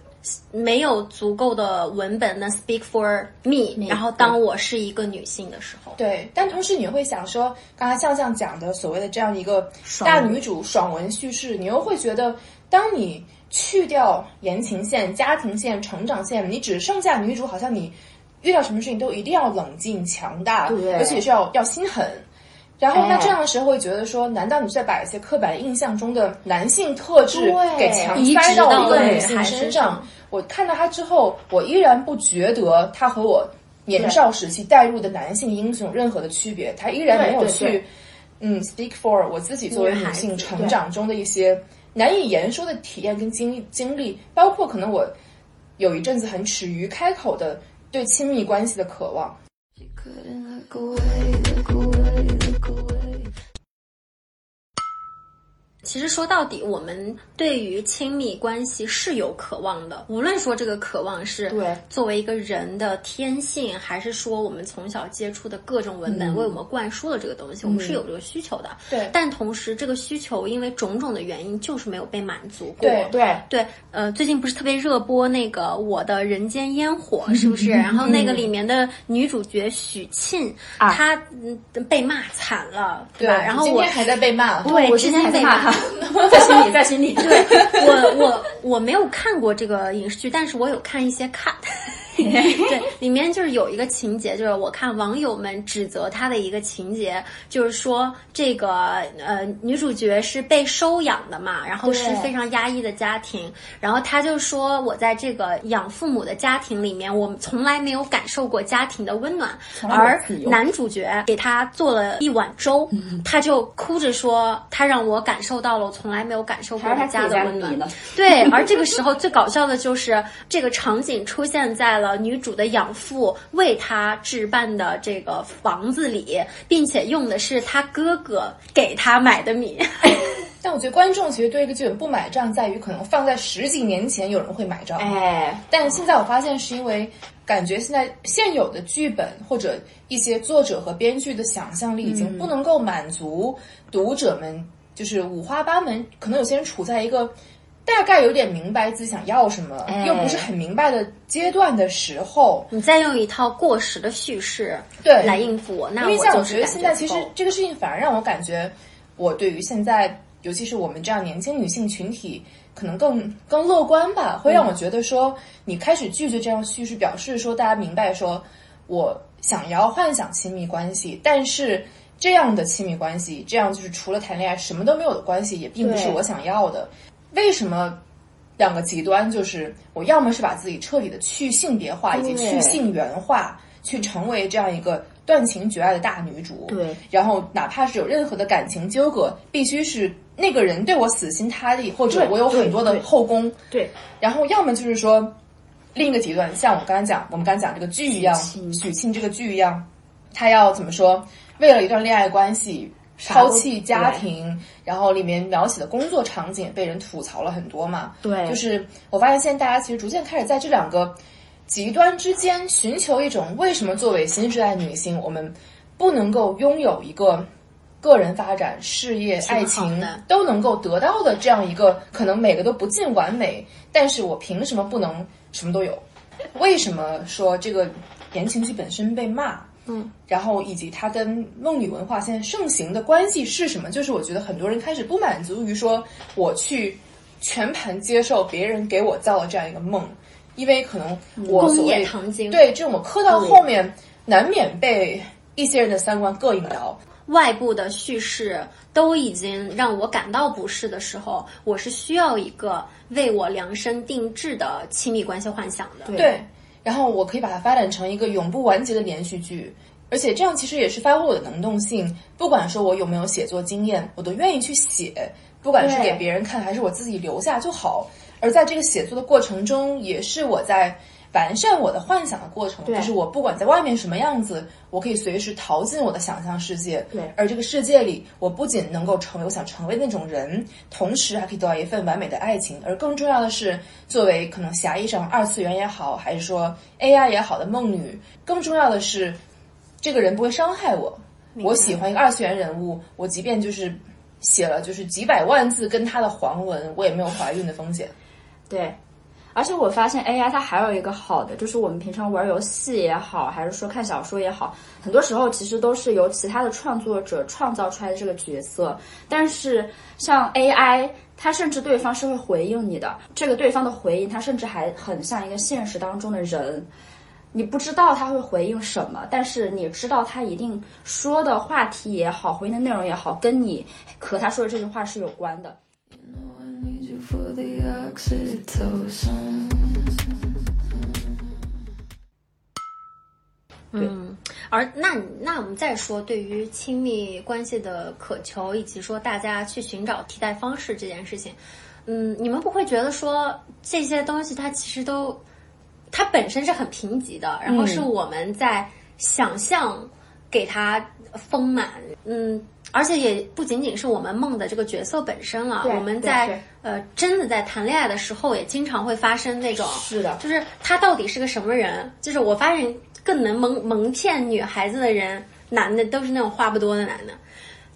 没有足够的文本能 speak for me。然后当我是一个女性的时候，对。但同时你会想说，刚才向向讲的所谓的这样一个大女主爽文叙事，你又会觉得，当你。去掉言情线、家庭线、成长线，你只剩下女主，好像你遇到什么事情都一定要冷静、强大，而且是要要心狠。然后那这样的时候会觉得说，难道你在把一些刻板印象中的男性特质给强塞到一个女性身上？我看到他之后，我依然不觉得他和我年少时期带入的男性英雄任何的区别，他依然没有去嗯 speak for 我自己作为女性成长中的一些。难以言说的体验跟经历，经历包括可能我有一阵子很耻于开口的对亲密关系的渴望。其实说到底，我们对于亲密关系是有渴望的。无论说这个渴望是作为一个人的天性，还是说我们从小接触的各种文本为我们灌输了这个东西，我们是有这个需求的。对。但同时，这个需求因为种种的原因，就是没有被满足过。对对对。呃，最近不是特别热播那个《我的人间烟火》，是不是？然后那个里面的女主角许沁，她被骂惨了，对吧？然后我还在被骂，对，我之前被骂。在心里，在心里。对我，我我没有看过这个影视剧，但是我有看一些 cut。对，里面就是有一个情节，就是我看网友们指责他的一个情节，就是说这个呃女主角是被收养的嘛，然后是非常压抑的家庭，然后他就说我在这个养父母的家庭里面，我从来没有感受过家庭的温暖，而男主角给他做了一碗粥，他就哭着说他让我感受到了我从来没有感受过家的温暖。对，而这个时候最搞笑的就是这个场景出现在了。了女主的养父为她置办的这个房子里，并且用的是她哥哥给她买的米。但我觉得观众其实对这个剧本不买账，在于可能放在十几年前有人会买账，哎，但现在我发现是因为感觉现在现有的剧本或者一些作者和编剧的想象力已经不能够满足读者们，就是五花八门，可能有些人处在一个。大概有点明白自己想要什么，又不是很明白的阶段的时候，你再用一套过时的叙事对。来应付我，那因为像我觉得现在其实这个事情反而让我感觉，我对于现在尤其是我们这样年轻女性群体，可能更更乐观吧，会让我觉得说，你开始拒绝这样叙事，表示说大家明白说，我想要幻想亲密关系，但是这样的亲密关系，这样就是除了谈恋爱什么都没有的关系，也并不是我想要的。为什么两个极端？就是我要么是把自己彻底的去性别化以及去性缘化，去成为这样一个断情绝爱的大女主。对，然后哪怕是有任何的感情纠葛，必须是那个人对我死心塌地，或者我有很多的后宫。对，然后要么就是说另一个极端，像我刚才讲，我们刚才讲这个剧一样，许沁这个剧一样，他要怎么说？为了一段恋爱关系。抛弃家庭，然后里面描写的工作场景被人吐槽了很多嘛？对，就是我发现现在大家其实逐渐开始在这两个极端之间寻求一种为什么作为新时代女性，我们不能够拥有一个个人发展、事业、爱情都能够得到的这样一个可能每个都不尽完美，但是我凭什么不能什么都有？为什么说这个言情剧本身被骂？嗯，然后以及它跟梦女文化现在盛行的关系是什么？就是我觉得很多人开始不满足于说我去全盘接受别人给我造的这样一个梦，因为可能我工业糖精对这种我磕到后面难免被一些人的三观膈应到。外部的叙事都已经让我感到不适的时候，我是需要一个为我量身定制的亲密关系幻想的。对，然后我可以把它发展成一个永不完结的连续剧，而且这样其实也是发挥我的能动性。不管说我有没有写作经验，我都愿意去写，不管是给别人看还是我自己留下就好。而在这个写作的过程中，也是我在。完善我的幻想的过程，就是我不管在外面什么样子，我可以随时逃进我的想象世界。对，而这个世界里，我不仅能够成为我想成为那种人，同时还可以得到一份完美的爱情。而更重要的是，作为可能狭义上二次元也好，还是说 AI 也好的梦女，更重要的是，这个人不会伤害我。我喜欢一个二次元人物，我即便就是写了就是几百万字跟他的黄文，我也没有怀孕的风险。对。而且我发现 AI 它还有一个好的，就是我们平常玩游戏也好，还是说看小说也好，很多时候其实都是由其他的创作者创造出来的这个角色。但是像 AI，它甚至对方是会回应你的，这个对方的回应，它甚至还很像一个现实当中的人。你不知道他会回应什么，但是你知道他一定说的话题也好，回应的内容也好，跟你和他说的这句话是有关的。嗯，而那那我们再说对于亲密关系的渴求，以及说大家去寻找替代方式这件事情，嗯，你们不会觉得说这些东西它其实都它本身是很贫瘠的，然后是我们在想象给它丰满，嗯。而且也不仅仅是我们梦的这个角色本身了，我们在呃真的在谈恋爱的时候，也经常会发生那种，是的，就是他到底是个什么人？就是我发现更能蒙蒙骗女孩子的人，男的都是那种话不多的男的，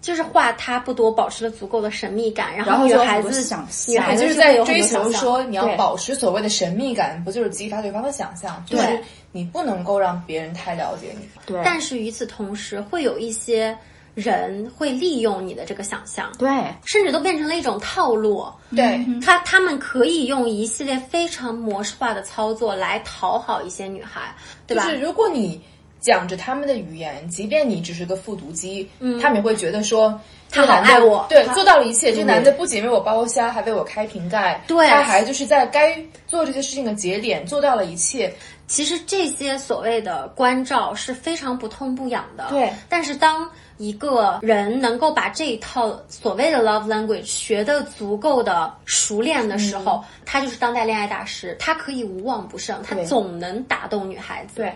就是话他不多，保持了足够的神秘感，然后女孩子想，女孩子就是在追求说你要保持所谓的神秘感，不就是激发对方的想象？就是你不能够让别人太了解你。对，但是与此同时，会有一些。人会利用你的这个想象，对，甚至都变成了一种套路。对他，他们可以用一系列非常模式化的操作来讨好一些女孩，对吧？就是如果你讲着他们的语言，即便你只是个复读机，嗯，他们也会觉得说他好爱我，对，做到了一切。这个男的不仅为我剥虾，还为我开瓶盖，对，他还就是在该做这些事情的节点做到了一切。其实这些所谓的关照是非常不痛不痒的，对。但是当一个人能够把这一套所谓的 love language 学得足够的熟练的时候，他就是当代恋爱大师，他可以无往不胜，他总能打动女孩子。对，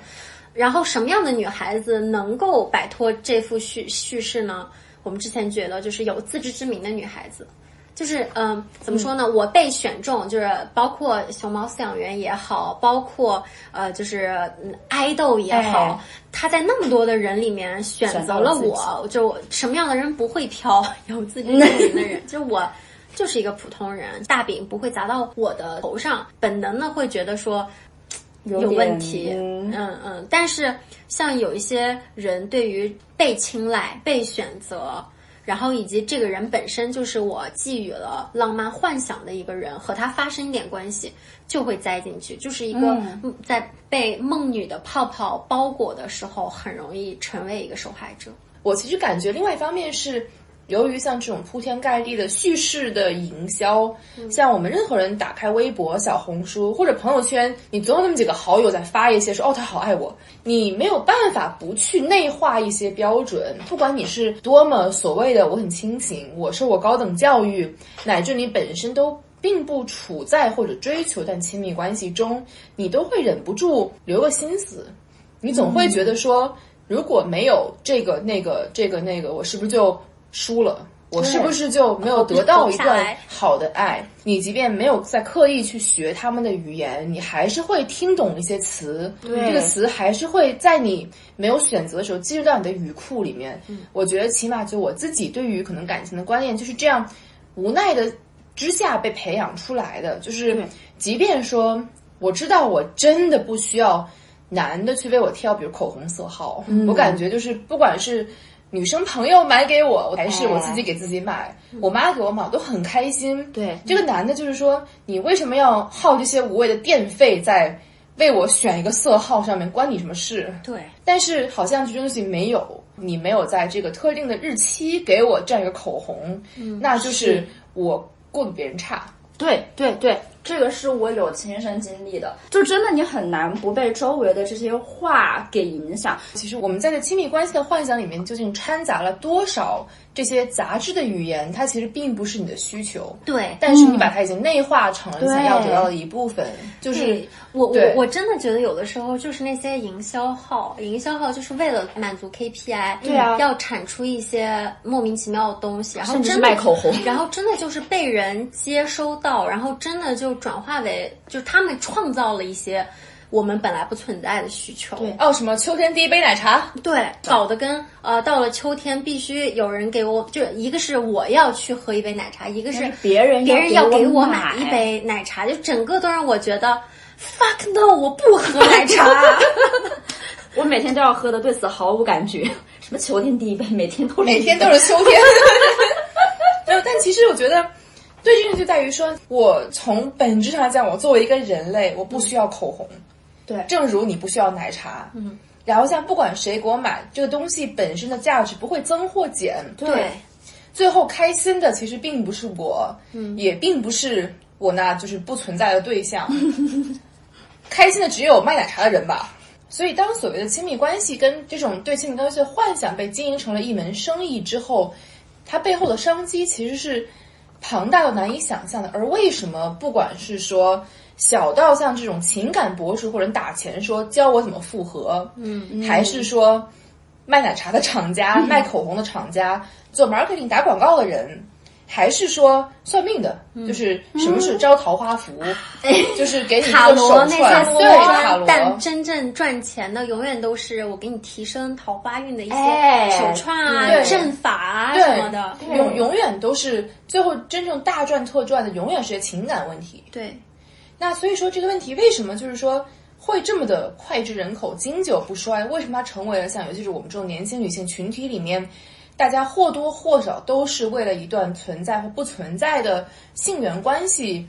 然后什么样的女孩子能够摆脱这副叙叙事呢？我们之前觉得就是有自知之明的女孩子。就是嗯，怎么说呢？我被选中，就是包括熊猫饲养员也好，包括呃，就是爱豆也好，他在那么多的人里面选择了我，就什么样的人不会挑？有自知之明的人，就我就是一个普通人，大饼不会砸到我的头上，本能的会觉得说有问题，嗯嗯。但是像有一些人对于被青睐、被选择。然后以及这个人本身就是我寄予了浪漫幻想的一个人，和他发生一点关系就会栽进去，就是一个在被梦女的泡泡包裹的时候，很容易成为一个受害者。我其实感觉另外一方面是。由于像这种铺天盖地的叙事的营销，像我们任何人打开微博、小红书或者朋友圈，你总有那么几个好友在发一些说哦他好爱我，你没有办法不去内化一些标准。不管你是多么所谓的我很清醒，我受过高等教育，乃至你本身都并不处在或者追求但亲密关系中，你都会忍不住留个心思。你总会觉得说，如果没有这个那个这个那个，我是不是就？输了，我是不是就没有得到一段好的爱？你即便没有在刻意去学他们的语言，你还是会听懂一些词。这个词还是会在你没有选择的时候进入到你的语库里面。我觉得起码就我自己对于可能感情的观念就是这样，无奈的之下被培养出来的。就是即便说我知道我真的不需要。男的去为我挑，比如口红色号，我感觉就是不管是女生朋友买给我，还是我自己给自己买，我妈给我买，我都很开心。对，这个男的就是说，你为什么要耗这些无谓的电费在为我选一个色号上面？关你什么事？对，但是好像这东西没有，你没有在这个特定的日期给我这样一个口红，那就是我过比别人差。对对对。这个是我有亲身经历的，就真的你很难不被周围的这些话给影响。其实我们在这亲密关系的幻想里面，究竟掺杂了多少这些杂志的语言？它其实并不是你的需求，对。但是你把它已经内化成了想要得到的一部分。就是我我我真的觉得有的时候就是那些营销号，营销号就是为了满足 KPI，对啊，要产出一些莫名其妙的东西，然后甚至卖口红，然后真的就是被人接收到，然后真的就。转化为就是他们创造了一些我们本来不存在的需求。对哦，什么秋天第一杯奶茶？对，搞得跟呃到了秋天必须有人给我，就一个是我要去喝一杯奶茶，一个是别人别人要给我买一杯奶茶，就整个都让我觉得 fuck no，我不喝奶茶，我每天都要喝的，对此毫无感觉。什么秋天第一杯，每天都每天都是秋天。没有，但其实我觉得。对，这个就在于说，我从本质上来讲，我作为一个人类，我不需要口红，对，正如你不需要奶茶，嗯，然后像不管谁给我买这个东西本身的价值不会增或减，对，最后开心的其实并不是我，嗯，也并不是我那就是不存在的对象，开心的只有卖奶茶的人吧。所以，当所谓的亲密关系跟这种对亲密关系的幻想被经营成了一门生意之后，它背后的商机其实是。庞大到难以想象的，而为什么不管是说小到像这种情感博主或者打钱说教我怎么复合，嗯，还是说卖奶茶的厂家、卖口红的厂家、做 marketing 打广告的人。还是说算命的，就是什么是招桃花符，就是给你塔罗那些对塔罗。但真正赚钱的，永远都是我给你提升桃花运的一些手串啊、阵法啊什么的。永永远都是最后真正大赚特赚的，永远是情感问题。对，那所以说这个问题为什么就是说会这么的脍炙人口、经久不衰？为什么它成为了像尤其是我们这种年轻女性群体里面？大家或多或少都是为了一段存在或不存在的性缘关系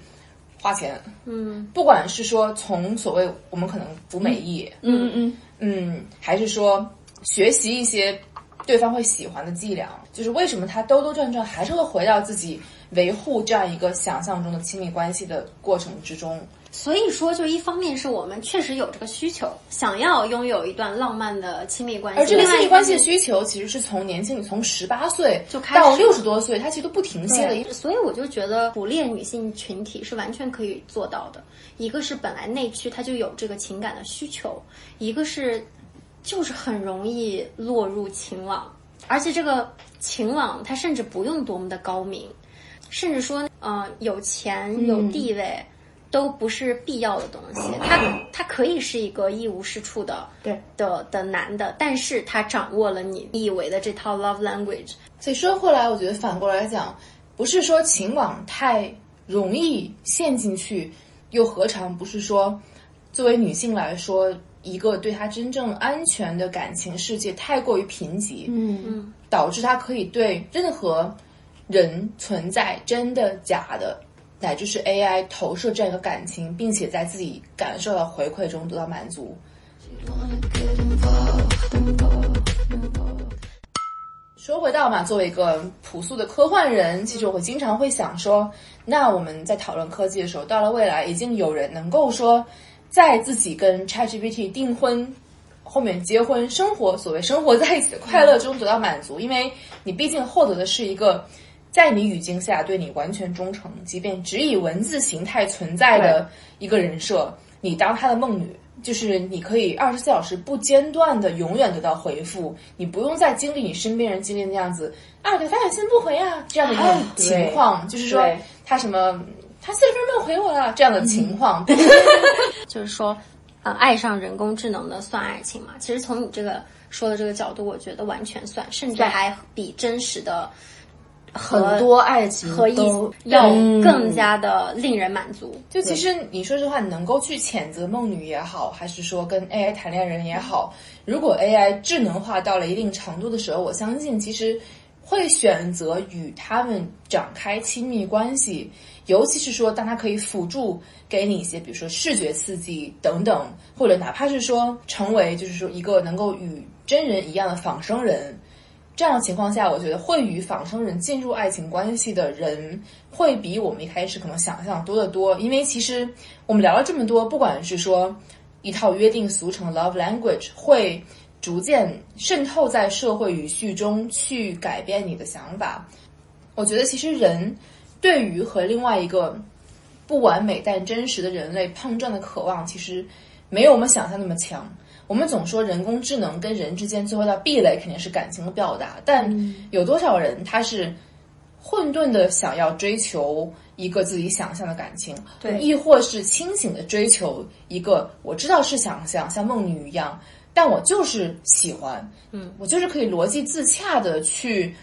花钱，嗯，不管是说从所谓我们可能服美役，嗯嗯嗯，还是说学习一些对方会喜欢的伎俩，就是为什么他兜兜转转还是会回到自己维护这样一个想象中的亲密关系的过程之中。所以说，就一方面是我们确实有这个需求，想要拥有一段浪漫的亲密关系。而这个亲密关系的需求，其实是从年轻，从十八岁就开始到六十多岁，它其实都不停歇的。所以我就觉得，捕猎女性群体是完全可以做到的。一个是本来内驱，他就有这个情感的需求；一个是就是很容易落入情网，而且这个情网它甚至不用多么的高明，甚至说，呃，有钱有地位。都不是必要的东西，他他可以是一个一无是处的对的的男的，但是他掌握了你以为的这套 love language。所以说回来，我觉得反过来讲，不是说情网太容易陷进去，又何尝不是说，作为女性来说，一个对她真正安全的感情世界太过于贫瘠，嗯嗯，导致她可以对任何人存在真的假的。乃至是 AI 投射这样一个感情，并且在自己感受到回馈中得到满足。说回到嘛，作为一个朴素的科幻人，其实我会经常会想说，那我们在讨论科技的时候，到了未来，已经有人能够说，在自己跟 ChatGPT 订婚，后面结婚生活，所谓生活在一起的快乐中得到满足，因为你毕竟获得的是一个。在你语境下对你完全忠诚，即便只以文字形态存在的一个人设，你当他的梦女，就是你可以二十四小时不间断的永远得到回复，你不用再经历你身边人经历那样子啊，给发短信不回啊这样的一种情况，就是说他什么他四十分钟没有回我了这样的情况，就是说，呃，爱上人工智能的算爱情嘛？其实从你这个说的这个角度，我觉得完全算，甚至还比真实的。很多爱情和意要更加的令人满足。就其实你说实话，你能够去谴责梦女也好，还是说跟 AI 谈恋爱也好，如果 AI 智能化到了一定程度的时候，我相信其实会选择与他们展开亲密关系，尤其是说当它可以辅助给你一些，比如说视觉刺激等等，或者哪怕是说成为就是说一个能够与真人一样的仿生人。这样的情况下，我觉得会与仿生人进入爱情关系的人，会比我们一开始可能想象多得多。因为其实我们聊了这么多，不管是说一套约定俗成的 love language，会逐渐渗透在社会语序中去改变你的想法。我觉得其实人对于和另外一个不完美但真实的人类碰撞的渴望，其实没有我们想象那么强。我们总说人工智能跟人之间最后的壁垒肯定是感情的表达，但有多少人他是混沌的想要追求一个自己想象的感情，对，亦或是清醒的追求一个我知道是想象，像梦女一样，但我就是喜欢，嗯，我就是可以逻辑自洽的去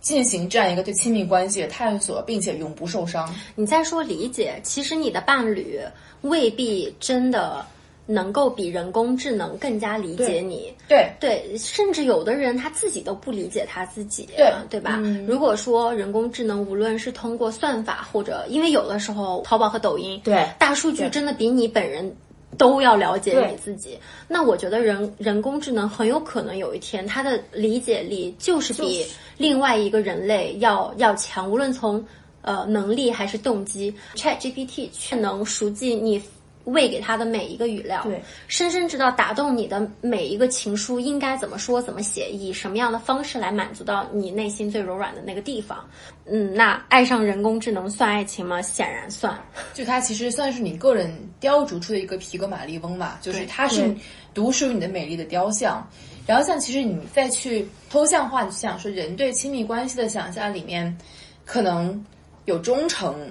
进行这样一个对亲密关系的探索，并且永不受伤。你在说理解，其实你的伴侣未必真的。能够比人工智能更加理解你，对。对，甚至有的人他自己都不理解他自己，对对吧？如果说人工智能无论是通过算法，或者因为有的时候淘宝和抖音，对大数据真的比你本人都要了解你自己，那我觉得人人工智能很有可能有一天它的理解力就是比另外一个人类要要强，无论从呃能力还是动机，Chat GPT 却能熟记你。喂给他的每一个语料，对，深深知道打动你的每一个情书应该怎么说，怎么写，以什么样的方式来满足到你内心最柔软的那个地方。嗯，那爱上人工智能算爱情吗？显然算。就它其实算是你个人雕琢出的一个皮革马利翁吧，就是它是独属于你的美丽的雕像。然后像其实你再去抽象化，你想说人对亲密关系的想象里面，可能有忠诚，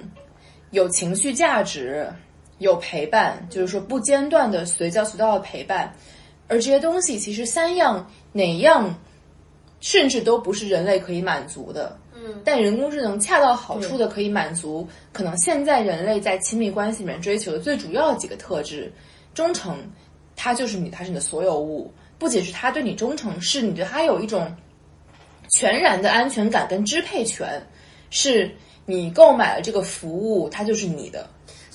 有情绪价值。有陪伴，就是说不间断的随叫随到的陪伴，而这些东西其实三样哪样，甚至都不是人类可以满足的。嗯，但人工智能恰到好处的可以满足可能现在人类在亲密关系里面追求的最主要的几个特质：忠诚，它就是你，它是你的所有物。不仅是他对你忠诚，是你对他有一种全然的安全感跟支配权，是你购买了这个服务，它就是你的。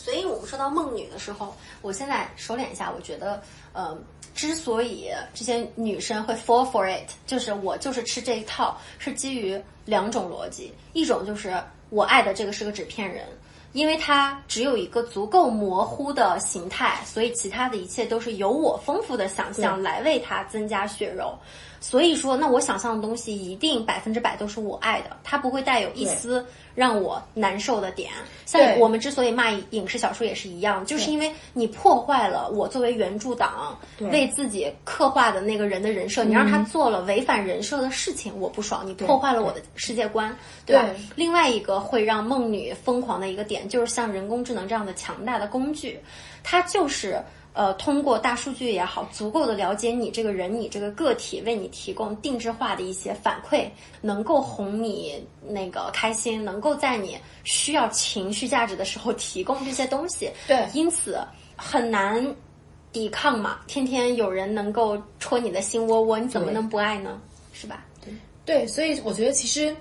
所以我们说到梦女的时候，我现在收敛一下，我觉得，呃，之所以这些女生会 fall for it，就是我就是吃这一套，是基于两种逻辑，一种就是我爱的这个是个纸片人，因为它只有一个足够模糊的形态，所以其他的一切都是由我丰富的想象来为它增加血肉。所以说，那我想象的东西一定百分之百都是我爱的，它不会带有一丝让我难受的点。像我们之所以骂影视小说也是一样，就是因为你破坏了我作为原著党为自己刻画的那个人的人设，你让他做了违反人设的事情，我不爽。你破坏了我的世界观，对吧？另外一个会让梦女疯狂的一个点，就是像人工智能这样的强大的工具，它就是。呃，通过大数据也好，足够的了解你这个人，你这个个体，为你提供定制化的一些反馈，能够哄你那个开心，能够在你需要情绪价值的时候 提供这些东西。对，因此很难抵抗嘛。天天有人能够戳你的心窝窝，你怎么能不爱呢？是吧？对，对，所以我觉得其实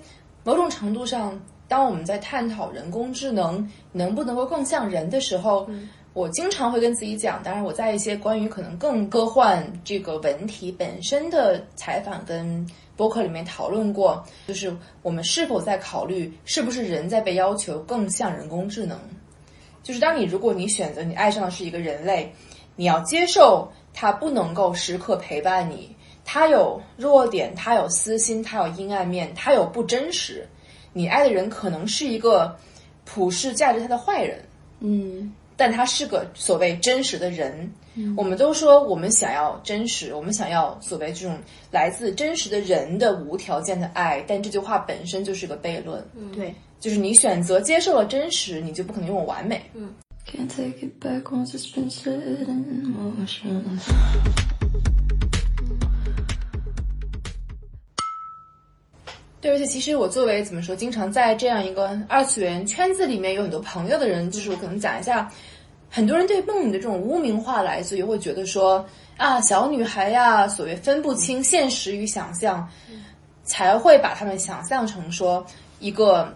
某种程度上，当我们在探讨人工智能能不能够更像人的时候。我经常会跟自己讲，当然我在一些关于可能更科幻这个文体本身的采访跟播客里面讨论过，就是我们是否在考虑是不是人在被要求更像人工智能？就是当你如果你选择你爱上的是一个人类，你要接受他不能够时刻陪伴你，他有弱点，他有私心，他有阴暗面，他有不真实。你爱的人可能是一个普世价值下的坏人，嗯。但他是个所谓真实的人，我们都说我们想要真实，我们想要所谓这种来自真实的人的无条件的爱，但这句话本身就是个悖论。对，就是你选择接受了真实，你就不可能拥有完美。嗯。对，而且其实我作为怎么说，经常在这样一个二次元圈子里面有很多朋友的人，就是我可能讲一下，很多人对梦女的这种污名化来自于会觉得说啊，小女孩呀，所谓分不清现实与想象，才会把他们想象成说一个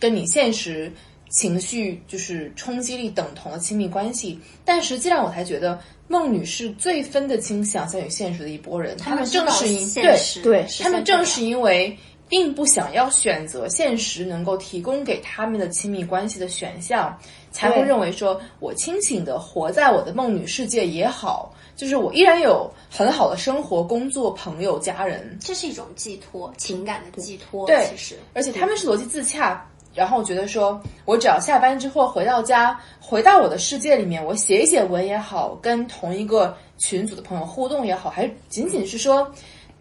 跟你现实情绪就是冲击力等同的亲密关系。但实际上，我才觉得梦女是最分得清想象与现实的一波人。他们正是因对对，他们正是因为。并不想要选择现实能够提供给他们的亲密关系的选项，才会认为说我清醒的活在我的梦女世界也好，就是我依然有很好的生活、工作、朋友、家人，这是一种寄托，情感的寄托。对，其实而且他们是逻辑自洽，然后觉得说我只要下班之后回到家，回到我的世界里面，我写一写文也好，跟同一个群组的朋友互动也好，还仅仅是说。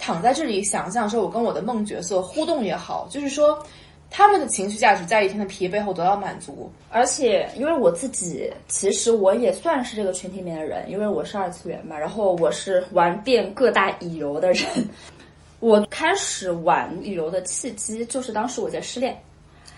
躺在这里想象说，我跟我的梦角色互动也好，就是说，他们的情绪价值在一天的疲惫后得到满足。而且，因为我自己其实我也算是这个群体里面的人，因为我是二次元嘛，然后我是玩遍各大乙游的人。我开始玩乙游的契机就是当时我在失恋。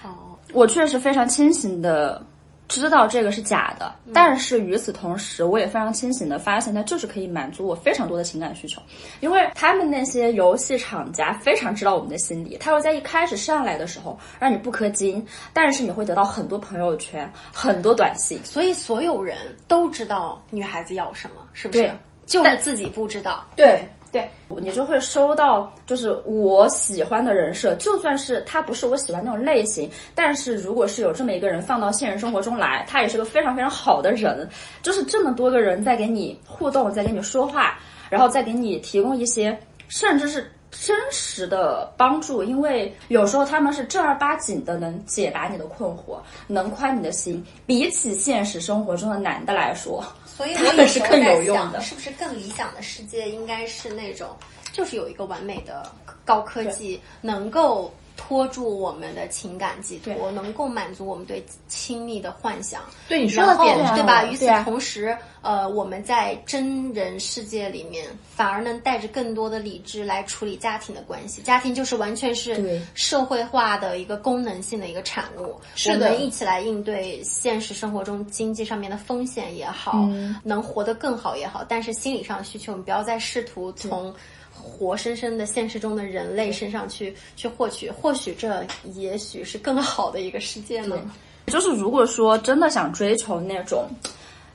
哦，我确实非常清醒的。知道这个是假的，但是与此同时，我也非常清醒的发现，它就是可以满足我非常多的情感需求，因为他们那些游戏厂家非常知道我们的心理，他会在一开始上来的时候让你不氪金，但是你会得到很多朋友圈、很多短信，所以所有人都知道女孩子要什么，是不是？就是自己不知道。对。对你就会收到，就是我喜欢的人设，就算是他不是我喜欢那种类型，但是如果是有这么一个人放到现实生活中来，他也是个非常非常好的人，就是这么多个人在给你互动，在跟你说话，然后再给你提供一些甚至是真实的帮助，因为有时候他们是正儿八经的能解答你的困惑，能宽你的心，比起现实生活中的男的来说。所以我也是更有想的，是不是更理想的世界应该是那种，就是有一个完美的高科技能够。托住我们的情感寄托，能够满足我们对亲密的幻想。对你说的点对吧？与此同时，呃，我们在真人世界里面，反而能带着更多的理智来处理家庭的关系。家庭就是完全是社会化的一个功能性的一个产物。是的，一起来应对现实生活中经济上面的风险也好，能活得更好也好。但是心理上的需求，我们不要再试图从。活生生的现实中的人类身上去去获取，或许这也许是更好的一个世界呢。就是如果说真的想追求那种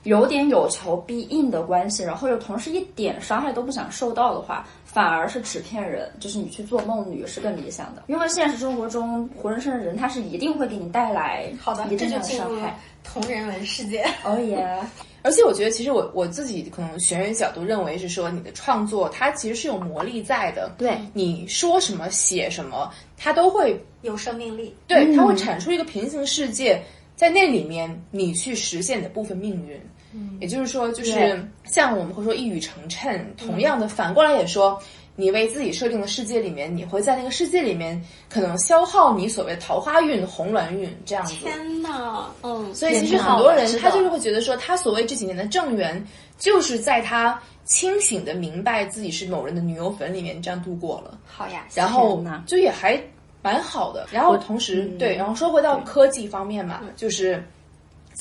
有点有求必应的关系，然后又同时一点伤害都不想受到的话，反而是纸片人，就是你去做梦女是更理想的。因为现实生活中活生生的人，他是一定会给你带来好的一定的伤害。同人文世界，哦 耶！而且我觉得，其实我我自己可能学员角度认为是说，你的创作它其实是有魔力在的。对，你说什么写什么，它都会有生命力。对，它会产出一个平行世界，在那里面你去实现你的部分命运。嗯，也就是说，就是像我们会说一语成谶，同样的反过来也说。你为自己设定的世界里面，你会在那个世界里面可能消耗你所谓桃花运、红鸾运这样子。天呐，嗯，所以其实很多人他就是会觉得说，他所谓这几年的正缘，就是在他清醒的明白自己是某人的女友粉里面这样度过了。好呀，然后就也还蛮好的。然后同时对，然后说回到科技方面嘛，就是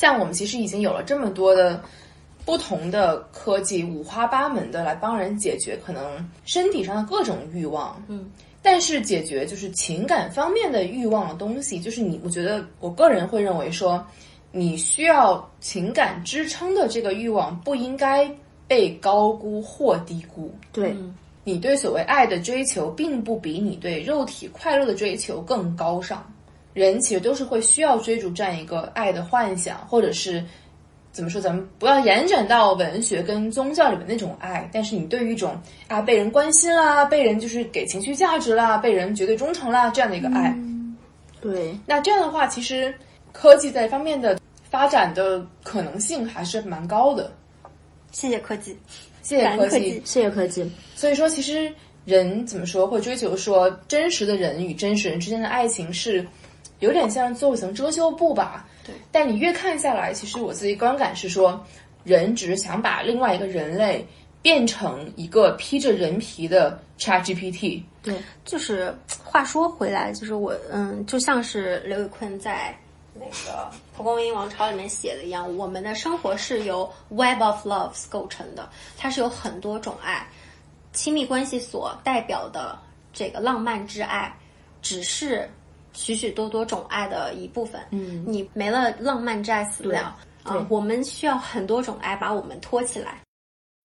像我们其实已经有了这么多的。不同的科技五花八门的来帮人解决可能身体上的各种欲望，嗯，但是解决就是情感方面的欲望的东西，就是你，我觉得我个人会认为说，你需要情感支撑的这个欲望不应该被高估或低估。对，你对所谓爱的追求，并不比你对肉体快乐的追求更高尚。人其实都是会需要追逐这样一个爱的幻想，或者是。怎么说？咱们不要延展到文学跟宗教里面那种爱，但是你对于一种啊被人关心啦，被人就是给情绪价值啦，被人绝对忠诚啦这样的一个爱，对。那这样的话，其实科技在方面的发展的可能性还是蛮高的。谢谢科技，谢谢科技，谢谢科技。所以说，其实人怎么说会追求说真实的人与真实人之间的爱情是有点像做一层遮羞布吧。对但你越看下来，其实我自己观感是说，人只是想把另外一个人类变成一个披着人皮的 Chat GPT。对，就是话说回来，就是我嗯，就像是刘宇坤在那个《蒲公英王朝》里面写的一样，我们的生活是由 Web of Loves 构成的，它是有很多种爱，亲密关系所代表的这个浪漫之爱，只是许许多多种爱的一部分。嗯，你没了浪漫之爱死不了啊！我们需要很多种爱把我们托起来。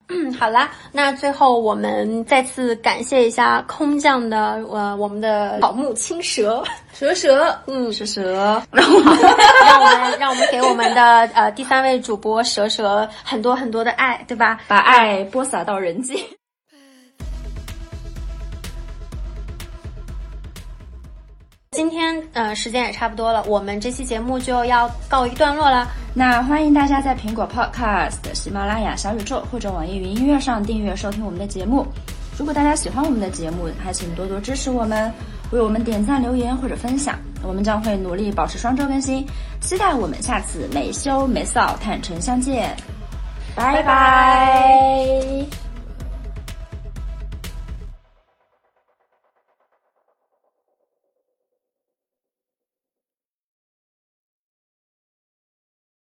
嗯，好啦，那最后我们再次感谢一下空降的呃我们的草木青蛇蛇蛇，嗯蛇蛇，让我们让我们让我们给我们的呃第三位主播蛇蛇很多很多的爱，对吧？把爱播撒到人间。今天呃时间也差不多了，我们这期节目就要告一段落了。那欢迎大家在苹果 Podcast、喜马拉雅、小宇宙或者网易云音乐上订阅收听我们的节目。如果大家喜欢我们的节目，还请多多支持我们，为我们点赞、留言或者分享。我们将会努力保持双周更新，期待我们下次没羞没臊、坦诚相见。拜拜。